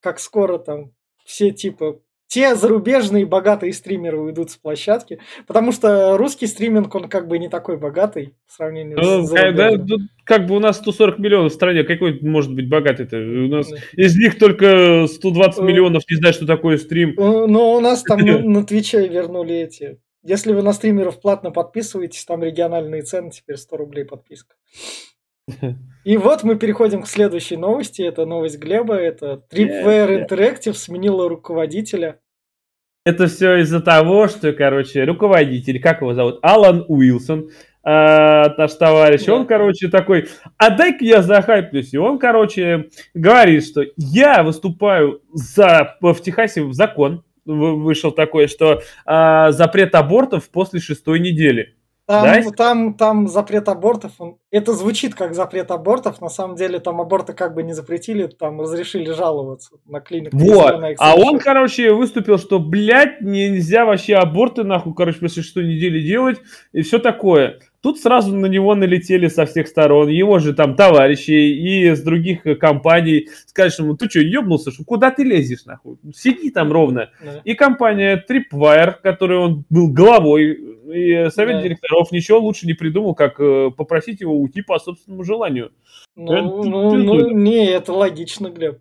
Как скоро там все типа те зарубежные богатые стримеры уйдут с площадки, потому что русский стриминг, он как бы не такой богатый в сравнении ну, с зарубежным. Да, как бы у нас 140 миллионов в стране, какой может быть богатый-то? У нас из них только 120 э, миллионов не знают, что такое стрим. Э, но у нас там [laughs] на Твиче вернули эти. Если вы на стримеров платно подписываетесь, там региональные цены, теперь 100 рублей подписка. И вот мы переходим к следующей новости. Это новость Глеба. Это Tripwire Interactive сменила руководителя. Это все из-за того, что, короче, руководитель, как его зовут, Алан Уилсон, э, наш товарищ, он, короче, такой, а дай-ка я захайплюсь. И он, короче, говорит, что я выступаю за, в Техасе в закон, вышел такой, что э, запрет абортов после шестой недели. Там, да? там, там запрет абортов, он, это звучит как запрет абортов, на самом деле там аборты как бы не запретили, там разрешили жаловаться на клинику. Вот, а он, короче, выступил, что, блядь, нельзя вообще аборты, нахуй, короче, после шестой недели делать, и все такое. Тут сразу на него налетели со всех сторон, его же там товарищи и с других компаний. Скажешь ему, ты что, ебнулся, что куда ты лезешь, нахуй? Сиди там ровно. Да. И компания Tripwire, которой он был главой, и совет да. директоров ничего лучше не придумал, как э, попросить его уйти по собственному желанию. Ну, это, ну, ну не, это логично, Глеб.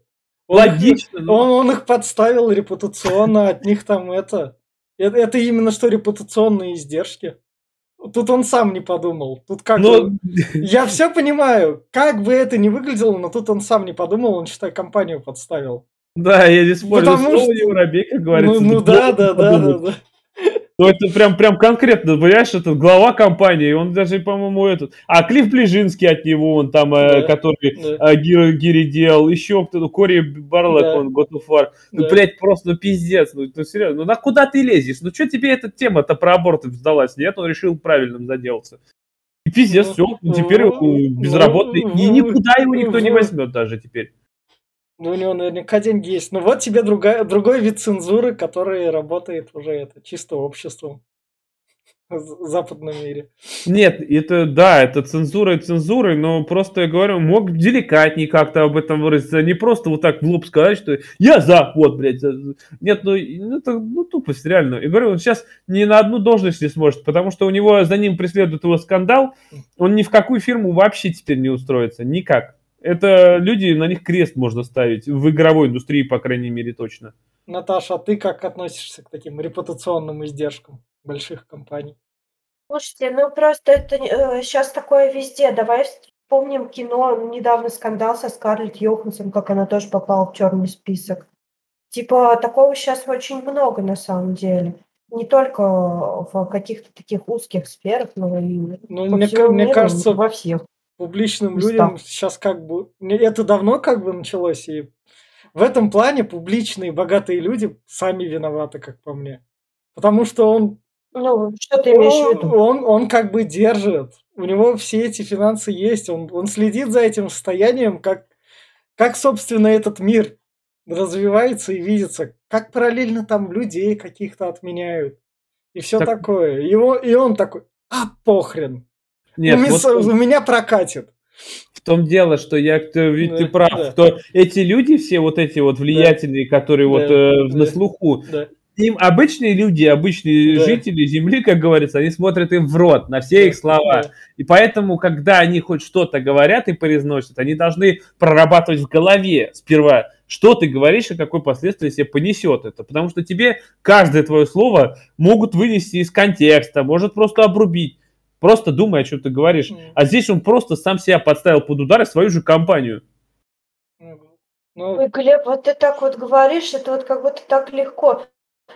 Логично? Но... он, он их подставил репутационно, от них там это... Это, это именно что репутационные издержки. Тут он сам не подумал. Тут как но... бы... [laughs] Я все понимаю, как бы это ни выглядело, но тут он сам не подумал, он, считай, компанию подставил. Да, я не спорю, Потому что... не воробей, как говорится. Ну, ну да, да, да, да, да. Ну, это прям, прям конкретно, понимаешь, это глава компании, он даже, по-моему, этот... А Клифф Ближинский от него, он там, э, да, э, который да. э, Гири, Гири делал, еще кто-то, Кори Барлок, да. он, God of War. Ну, да. блядь, просто ну, пиздец, ну, ну, серьезно, ну, на куда ты лезешь? Ну, что тебе эта тема-то про аборты сдалась? Нет, он решил правильным заделаться. И пиздец, все, ну, теперь ну, безработный, ну, и никуда его никто не возьмет даже теперь. Ну, у него наверняка деньги есть. Ну вот тебе другая, другой вид цензуры, который работает уже это чисто обществом в западном мире. Нет, это да, это цензура и цензурой, но просто я говорю, мог деликатнее как-то об этом выразиться, не просто вот так в лоб сказать, что я за, вот, блядь. Нет, ну, это ну, тупость, реально. Я говорю, он сейчас ни на одну должность не сможет, потому что у него за ним преследует его скандал, он ни в какую фирму вообще теперь не устроится, никак. Это люди, на них крест можно ставить, в игровой индустрии, по крайней мере, точно. Наташа, а ты как относишься к таким репутационным издержкам больших компаний? Слушайте, ну просто это э, сейчас такое везде. Давай вспомним кино, недавно скандал со Скарлетт Йоханссон, как она тоже попала в черный список. Типа такого сейчас очень много на самом деле. Не только в каких-то таких узких сферах, но и ну, мне, мне миру, кажется, во всех публичным местах. людям сейчас как бы... Это давно как бы началось, и в этом плане публичные богатые люди сами виноваты, как по мне. Потому что он... Ну, что ты имеешь в виду? Он, он как бы держит. У него все эти финансы есть. Он, он следит за этим состоянием, как, как, собственно, этот мир развивается и видится. Как параллельно там людей каких-то отменяют. И все так... такое. Его, и он такой, а похрен. Нет, у, вот... у меня прокатит. В том дело, что я, ведь да, ты прав, да. что эти люди, все вот эти вот влиятельные, да. которые да, вот э, да, на слуху, да им обычные люди, обычные да. жители Земли, как говорится, они смотрят им в рот на все да. их слова. Да. И поэтому, когда они хоть что-то говорят и произносят, они должны прорабатывать в голове сперва, что ты говоришь и какой последствия себе понесет это. Потому что тебе каждое твое слово могут вынести из контекста, может просто обрубить. Просто думай, о чем ты говоришь. Mm. А здесь он просто сам себя подставил под удар и свою же компанию. Ну... Ой, Глеб, вот ты так вот говоришь, это вот как будто так легко.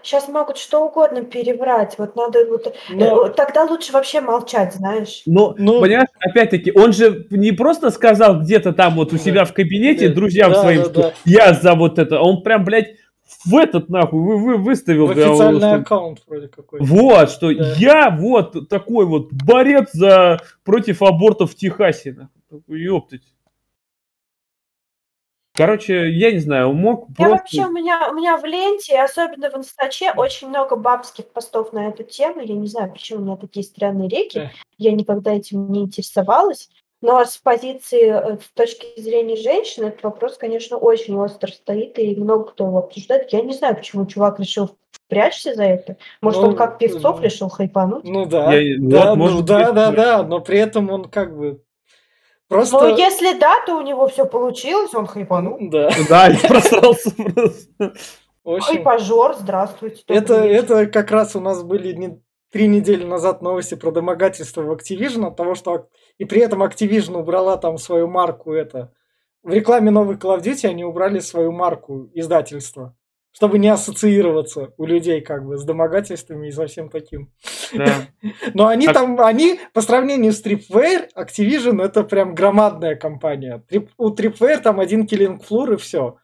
Сейчас могут что угодно переврать. Вот надо вот Но... Э, тогда лучше вообще молчать, знаешь. Но, ну, понимаешь, опять-таки, он же не просто сказал где-то там вот у себя в кабинете да. друзьям да, своим, да, что да. я за вот это. Он прям, блядь, в этот нахуй вы, вы выставил. В официальный да, аккаунт вроде какой. Вот, что да. я вот такой вот борец за против абортов в Техасе. Ёптать. Короче, я не знаю, мог Я просто... вообще, у меня, у меня в ленте, особенно в инстаче, очень много бабских постов на эту тему. Я не знаю, почему у меня такие странные реки. Я никогда этим не интересовалась. Но с позиции, э, с точки зрения женщины, этот вопрос, конечно, очень остро стоит, и много кто его обсуждает. Я не знаю, почему чувак решил прячься за это. Может, ну, он как Певцов ну, решил хайпануть? Ну да, я, да, вот, может, ну, да, да, да, но при этом он как бы Просто... Ну, если да, то у него все получилось, он хайпанул. Да. Да, я просрался просто. Хайпажор, здравствуйте. Это, это как раз у нас были не, три недели назад новости про домогательство в Activision, от того, что и при этом Activision убрала там свою марку это. В рекламе новой Call of Duty они убрали свою марку издательства чтобы не ассоциироваться у людей как бы с домогательствами и со всем таким. Да. [laughs] Но они а... там, они по сравнению с Tripwire, Activision это прям громадная компания. У Tripwire там один Killing Floor и все.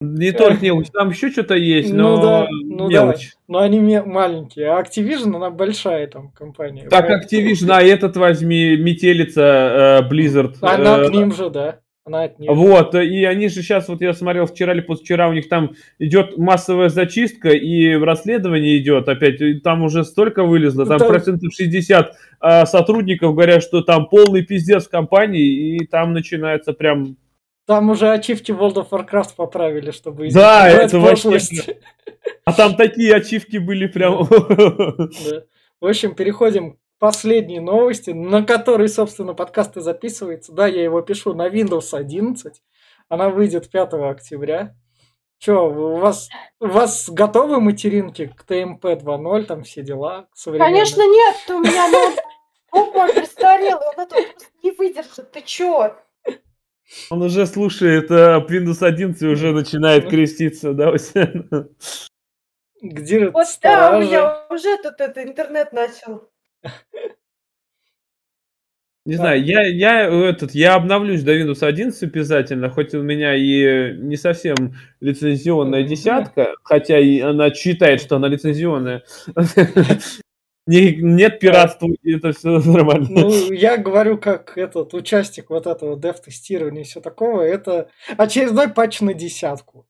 Не только мелочь, там еще что-то есть, ну но ну, да, ну мелочь. Да, но они маленькие, а Activision, она большая там компания. Так, Activision, а этот возьми, метелица э, Blizzard. Она э, к ним же, да. Она от нее. Вот, и они же сейчас, вот я смотрел вчера или позавчера, у них там идет массовая зачистка, и расследование идет опять, там уже столько вылезло, там, там... процентов 60 а, сотрудников говорят, что там полный пиздец в компании, и там начинается прям... Там уже ачивки World of Warcraft поправили, чтобы... Да, это вообще... А там такие ачивки были прям... Да. В общем, переходим последней новости, на которой, собственно, подкаст и записывается. Да, я его пишу на Windows 11. Она выйдет 5 октября. Че, у вас, у вас готовы материнки к ТМП 2.0, там все дела? Конечно нет, у меня ноутбук мой престарелый, он это не выдержит, ты чё? Он уже слушает uh, Windows 11 и уже начинает креститься, да, Где Вот да, у меня уже тут это интернет начал. Не знаю, я, я, этот, я обновлюсь до Windows 11 обязательно, хоть у меня и не совсем лицензионная десятка, хотя и она считает, что она лицензионная. Нет пиратства, это все [laughs] нормально. Ну, я говорю, как этот участник вот этого дев-тестирования и все такого, это очередной патч на десятку.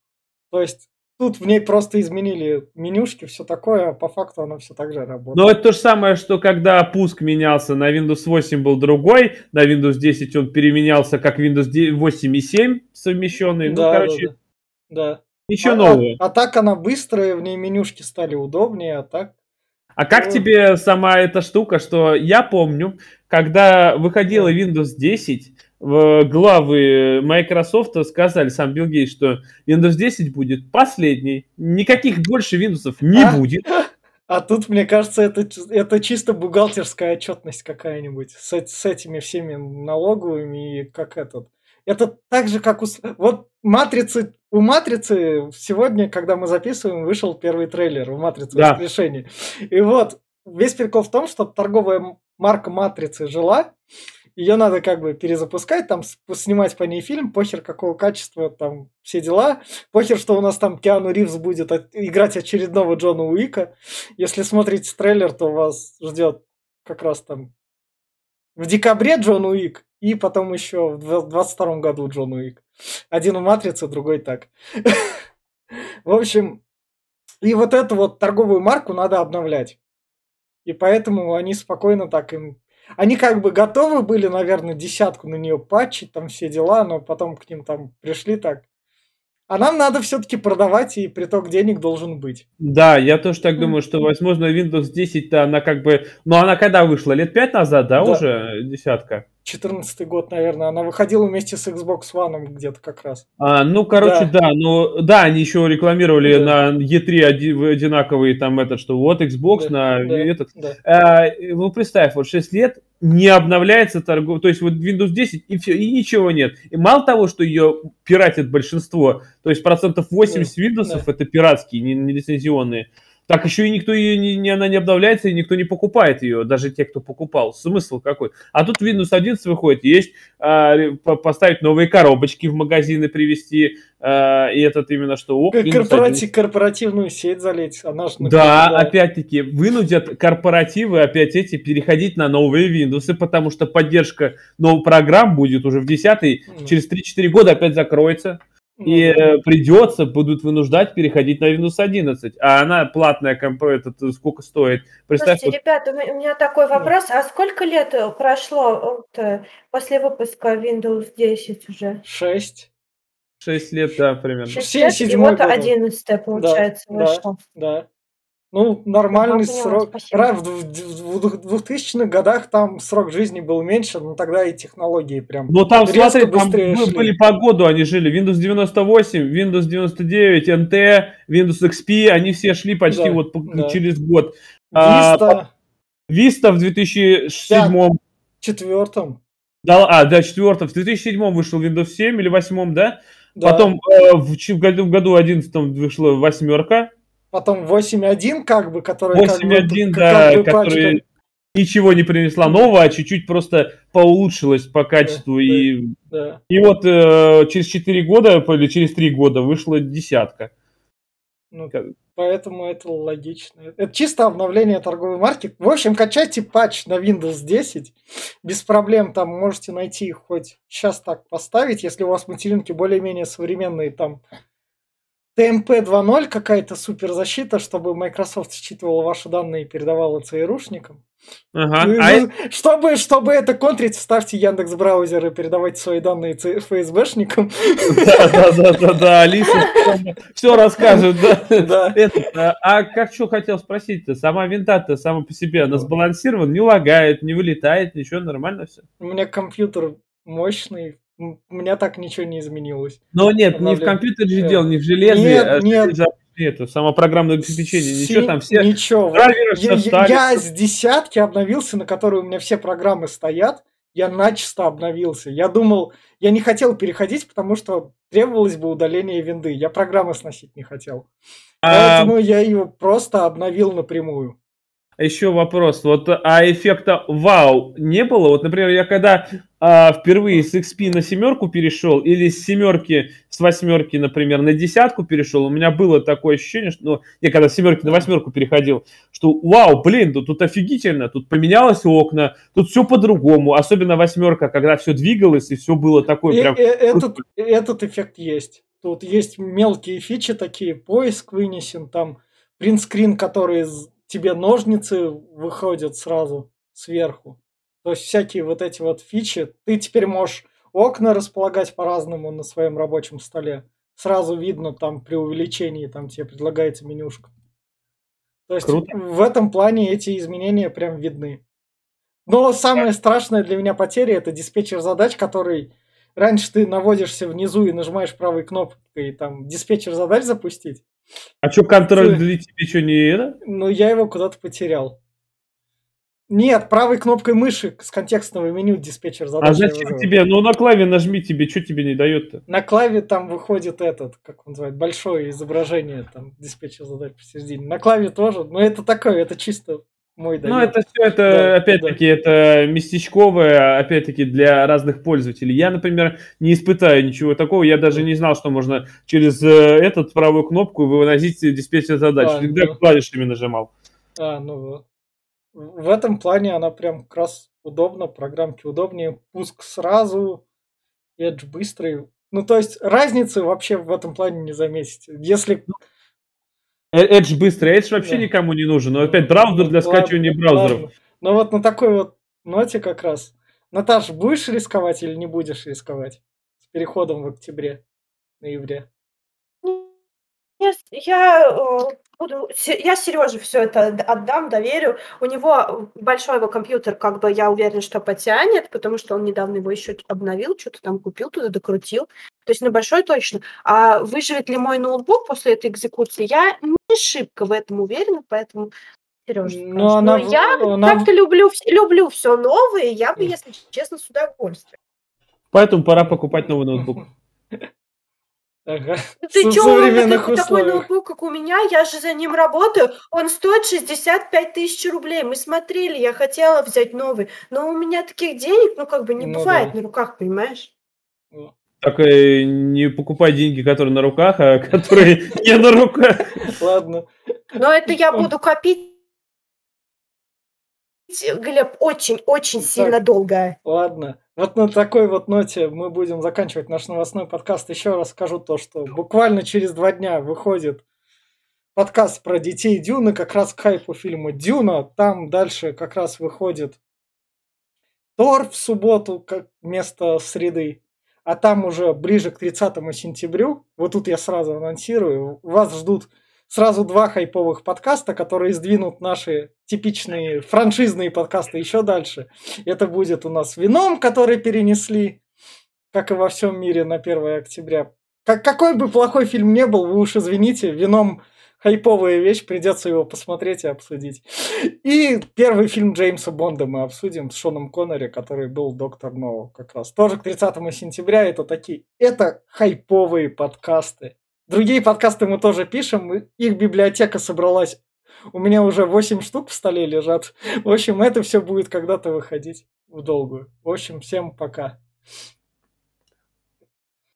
То есть Тут в ней просто изменили менюшки, все такое, а по факту она все так же работает. Но это то же самое, что когда пуск менялся, на Windows 8 был другой, на Windows 10 он переменялся как Windows 8 и 7 совмещенный. Да, ну, короче, да, да. да. ничего а, нового. А, а так она быстрая, в ней менюшки стали удобнее, а так... А как тебе сама эта штука, что я помню, когда выходила Windows 10, главы Microsoft сказали, сам Билл Гейтс, что Windows 10 будет последний, никаких больше Windows не а? будет. [laughs] А тут, мне кажется, это, это чисто бухгалтерская отчетность какая-нибудь с, с этими всеми налоговыми и как этот. Это так же, как у... Вот матрицы... У Матрицы сегодня, когда мы записываем, вышел первый трейлер у Матрицы да. воскрешения. И вот весь прикол в том, что торговая марка Матрицы жила, ее надо как бы перезапускать, там снимать по ней фильм, похер какого качества, там все дела, похер, что у нас там Киану Ривз будет от, играть очередного Джона Уика. Если смотрите трейлер, то вас ждет как раз там в декабре Джон Уик, и потом еще в 22 году Джон Уик. Один в Матрице, другой так. В общем, и вот эту вот торговую марку надо обновлять. И поэтому они спокойно так им они как бы готовы были, наверное, десятку на нее патчить, там все дела, но потом к ним там пришли так. А нам надо все-таки продавать, и приток денег должен быть. Да, я тоже так думаю, что, возможно, Windows 10-то она как бы... Ну, она когда вышла? Лет пять назад, да, да. уже десятка? 14 год, наверное. Она выходила вместе с Xbox One где-то как раз. А, ну, короче, да. да, ну, да, они еще рекламировали да. на E3 одинаковые там этот, что вот Xbox да, на да, этот. Да. А, ну, представь, вот 6 лет не обновляется торгов, то есть вот Windows 10 и все, и ничего нет. И мало того, что ее пиратит большинство, то есть процентов 80 да, Windows да. это пиратские, не, не лицензионные, так еще и никто ее не, не, она не обновляется, и никто не покупает ее, даже те, кто покупал. Смысл какой? А тут Windows 11 выходит, есть а, поставить новые коробочки в магазины привезти, а, и этот именно что... О, Корпоратив, корпоративную сеть залить, она же... Да, да, опять-таки, вынудят корпоративы опять эти переходить на новые Windows, потому что поддержка новых программ будет уже в 10 mm. через 3-4 года опять закроется. И э, придется, будут вынуждать переходить на Windows 11. А она платная, этот, сколько стоит? Представь, Слушайте, вот... ребята, у меня такой вопрос. А сколько лет э, прошло вот, э, после выпуска Windows 10 уже? Шесть. Шесть лет, да, примерно. Шесть лет, и вот одиннадцатое, получается, да, вышло. Да, да. Ну, нормальный ну, срок. Спасибо. В 2000-х годах там срок жизни был меньше, но тогда и технологии прям Ну, там, смотри, там мы были по году, они жили. Windows 98, Windows 99, NT, Windows XP, они все шли почти да, вот да. через год. Vista. А, Vista в 2007 Четвертом. Да, а, да, четвертом. В 2007 вышел Windows 7 или восьмом, да? да. Потом э, в, в году, в году 11 вышла восьмерка потом 8.1, как бы, который 8.1, как бы, да, как бы который пачка... ничего не принесла нового, а чуть-чуть просто поулучшилась по качеству. Да, и, да. и вот э, через 4 года или через 3 года вышла десятка. Ну, поэтому это логично. Это чисто обновление торговой марки. В общем, качайте патч на Windows 10. Без проблем там можете найти хоть сейчас так поставить, если у вас материнки более-менее современные, там ТМП 2.0 какая-то суперзащита, чтобы Microsoft считывала ваши данные и передавала ЦРУшникам. Ага. Ну, а ну, чтобы, чтобы это контрить, вставьте Яндекс браузер и передавайте свои данные ФСБшникам. Да, да, да, да, да, Алиса все расскажет, да. да. а, а как что хотел спросить-то? Сама винта-то сама по себе, она сбалансирована, не лагает, не вылетает, ничего, нормально все? У меня компьютер мощный, у меня так ничего не изменилось. Но нет, не в компьютере же дело, не в железе. Нет, а нет. Это, само программное обеспечение, Си... ничего там, все ничего. Я, я, я с десятки обновился, на которой у меня все программы стоят, я начисто обновился. Я думал, я не хотел переходить, потому что требовалось бы удаление винды. Я программы сносить не хотел. А... Поэтому я его просто обновил напрямую. Еще вопрос. Вот, а эффекта вау не было? Вот, например, я когда а, впервые с XP на семерку перешел, или с семерки, с восьмерки, например, на десятку перешел, у меня было такое ощущение, что, ну, я когда с семерки на восьмерку переходил, что вау, блин, тут, тут офигительно, тут поменялось окна, тут все по-другому, особенно восьмерка, когда все двигалось и все было такое и, прям... И, этот, этот эффект есть. Тут есть мелкие фичи такие, поиск вынесен, там принтскрин, который тебе ножницы выходят сразу сверху. То есть всякие вот эти вот фичи. Ты теперь можешь окна располагать по-разному на своем рабочем столе. Сразу видно там при увеличении, там тебе предлагается менюшка. То есть Круто. в этом плане эти изменения прям видны. Но самая страшная для меня потеря это диспетчер задач, который раньше ты наводишься внизу и нажимаешь правой кнопкой там диспетчер задач запустить. А что, контроль для тебе что не это? Ну, я его куда-то потерял. Нет, правой кнопкой мыши с контекстного меню диспетчер задач. А зачем тебе? Ну, на клаве нажми тебе, что тебе не дает-то? На клаве там выходит этот, как он называет, большое изображение, там, диспетчер задач посередине. На клаве тоже, но это такое, это чисто мой Ну, это все, это, да, опять-таки, да. это местечковое, опять-таки, для разных пользователей. Я, например, не испытаю ничего такого, я даже не знал, что можно через э, этот правую кнопку выносить диспетчер задач. А, Всегда ну... клавишами нажимал. А, ну В этом плане она прям как раз удобно, программки удобнее, пуск сразу, Edge быстрый. Ну, то есть разницы вообще в этом плане не заметите. Если ну, Э, Edge быстрый, Edge вообще да. никому не нужен. Но опять браузер для скачивания браузеров. Но вот на такой вот ноте как раз. Наташ, будешь рисковать или не будешь рисковать с переходом в октябре, ноябре? Я, я э, буду, я Сереже все это отдам, доверю. У него большой его компьютер, как бы я уверена, что потянет, потому что он недавно его еще обновил, что-то там купил, туда докрутил. То есть на большой точно. А выживет ли мой ноутбук после этой экзекуции, я не шибко в этом уверена, поэтому Сережа, Но, ну, она, Но я она... как-то люблю, люблю все новое, я бы, если честно, с удовольствием. Поэтому пора покупать новый ноутбук. [laughs] Ага. Ты что, такой ноутбук, как у меня, я же за ним работаю, он стоит 65 тысяч рублей. Мы смотрели, я хотела взять новый, но у меня таких денег, ну, как бы не ну, бывает да. на руках, понимаешь? Так не покупай деньги, которые на руках, а которые [laughs] не на руках. Ладно. Но это я буду копить Глеб, очень-очень сильно долго. Ладно. Вот на такой вот ноте мы будем заканчивать наш новостной подкаст. Еще раз скажу то, что буквально через два дня выходит подкаст про детей Дюны, как раз к хайпу фильма Дюна. Там дальше как раз выходит Тор в субботу, как вместо среды. А там уже ближе к 30 сентябрю, вот тут я сразу анонсирую, вас ждут сразу два хайповых подкаста, которые сдвинут наши типичные франшизные подкасты еще дальше. Это будет у нас «Вином», который перенесли, как и во всем мире, на 1 октября. Как, какой бы плохой фильм не был, вы уж извините, «Вином» хайповая вещь, придется его посмотреть и обсудить. И первый фильм Джеймса Бонда мы обсудим с Шоном Коннери, который был Доктор Ноу как раз. Тоже к 30 сентября это такие, это хайповые подкасты. Другие подкасты мы тоже пишем, их библиотека собралась. У меня уже 8 штук в столе лежат. В общем, это все будет когда-то выходить в долгую. В общем, всем пока.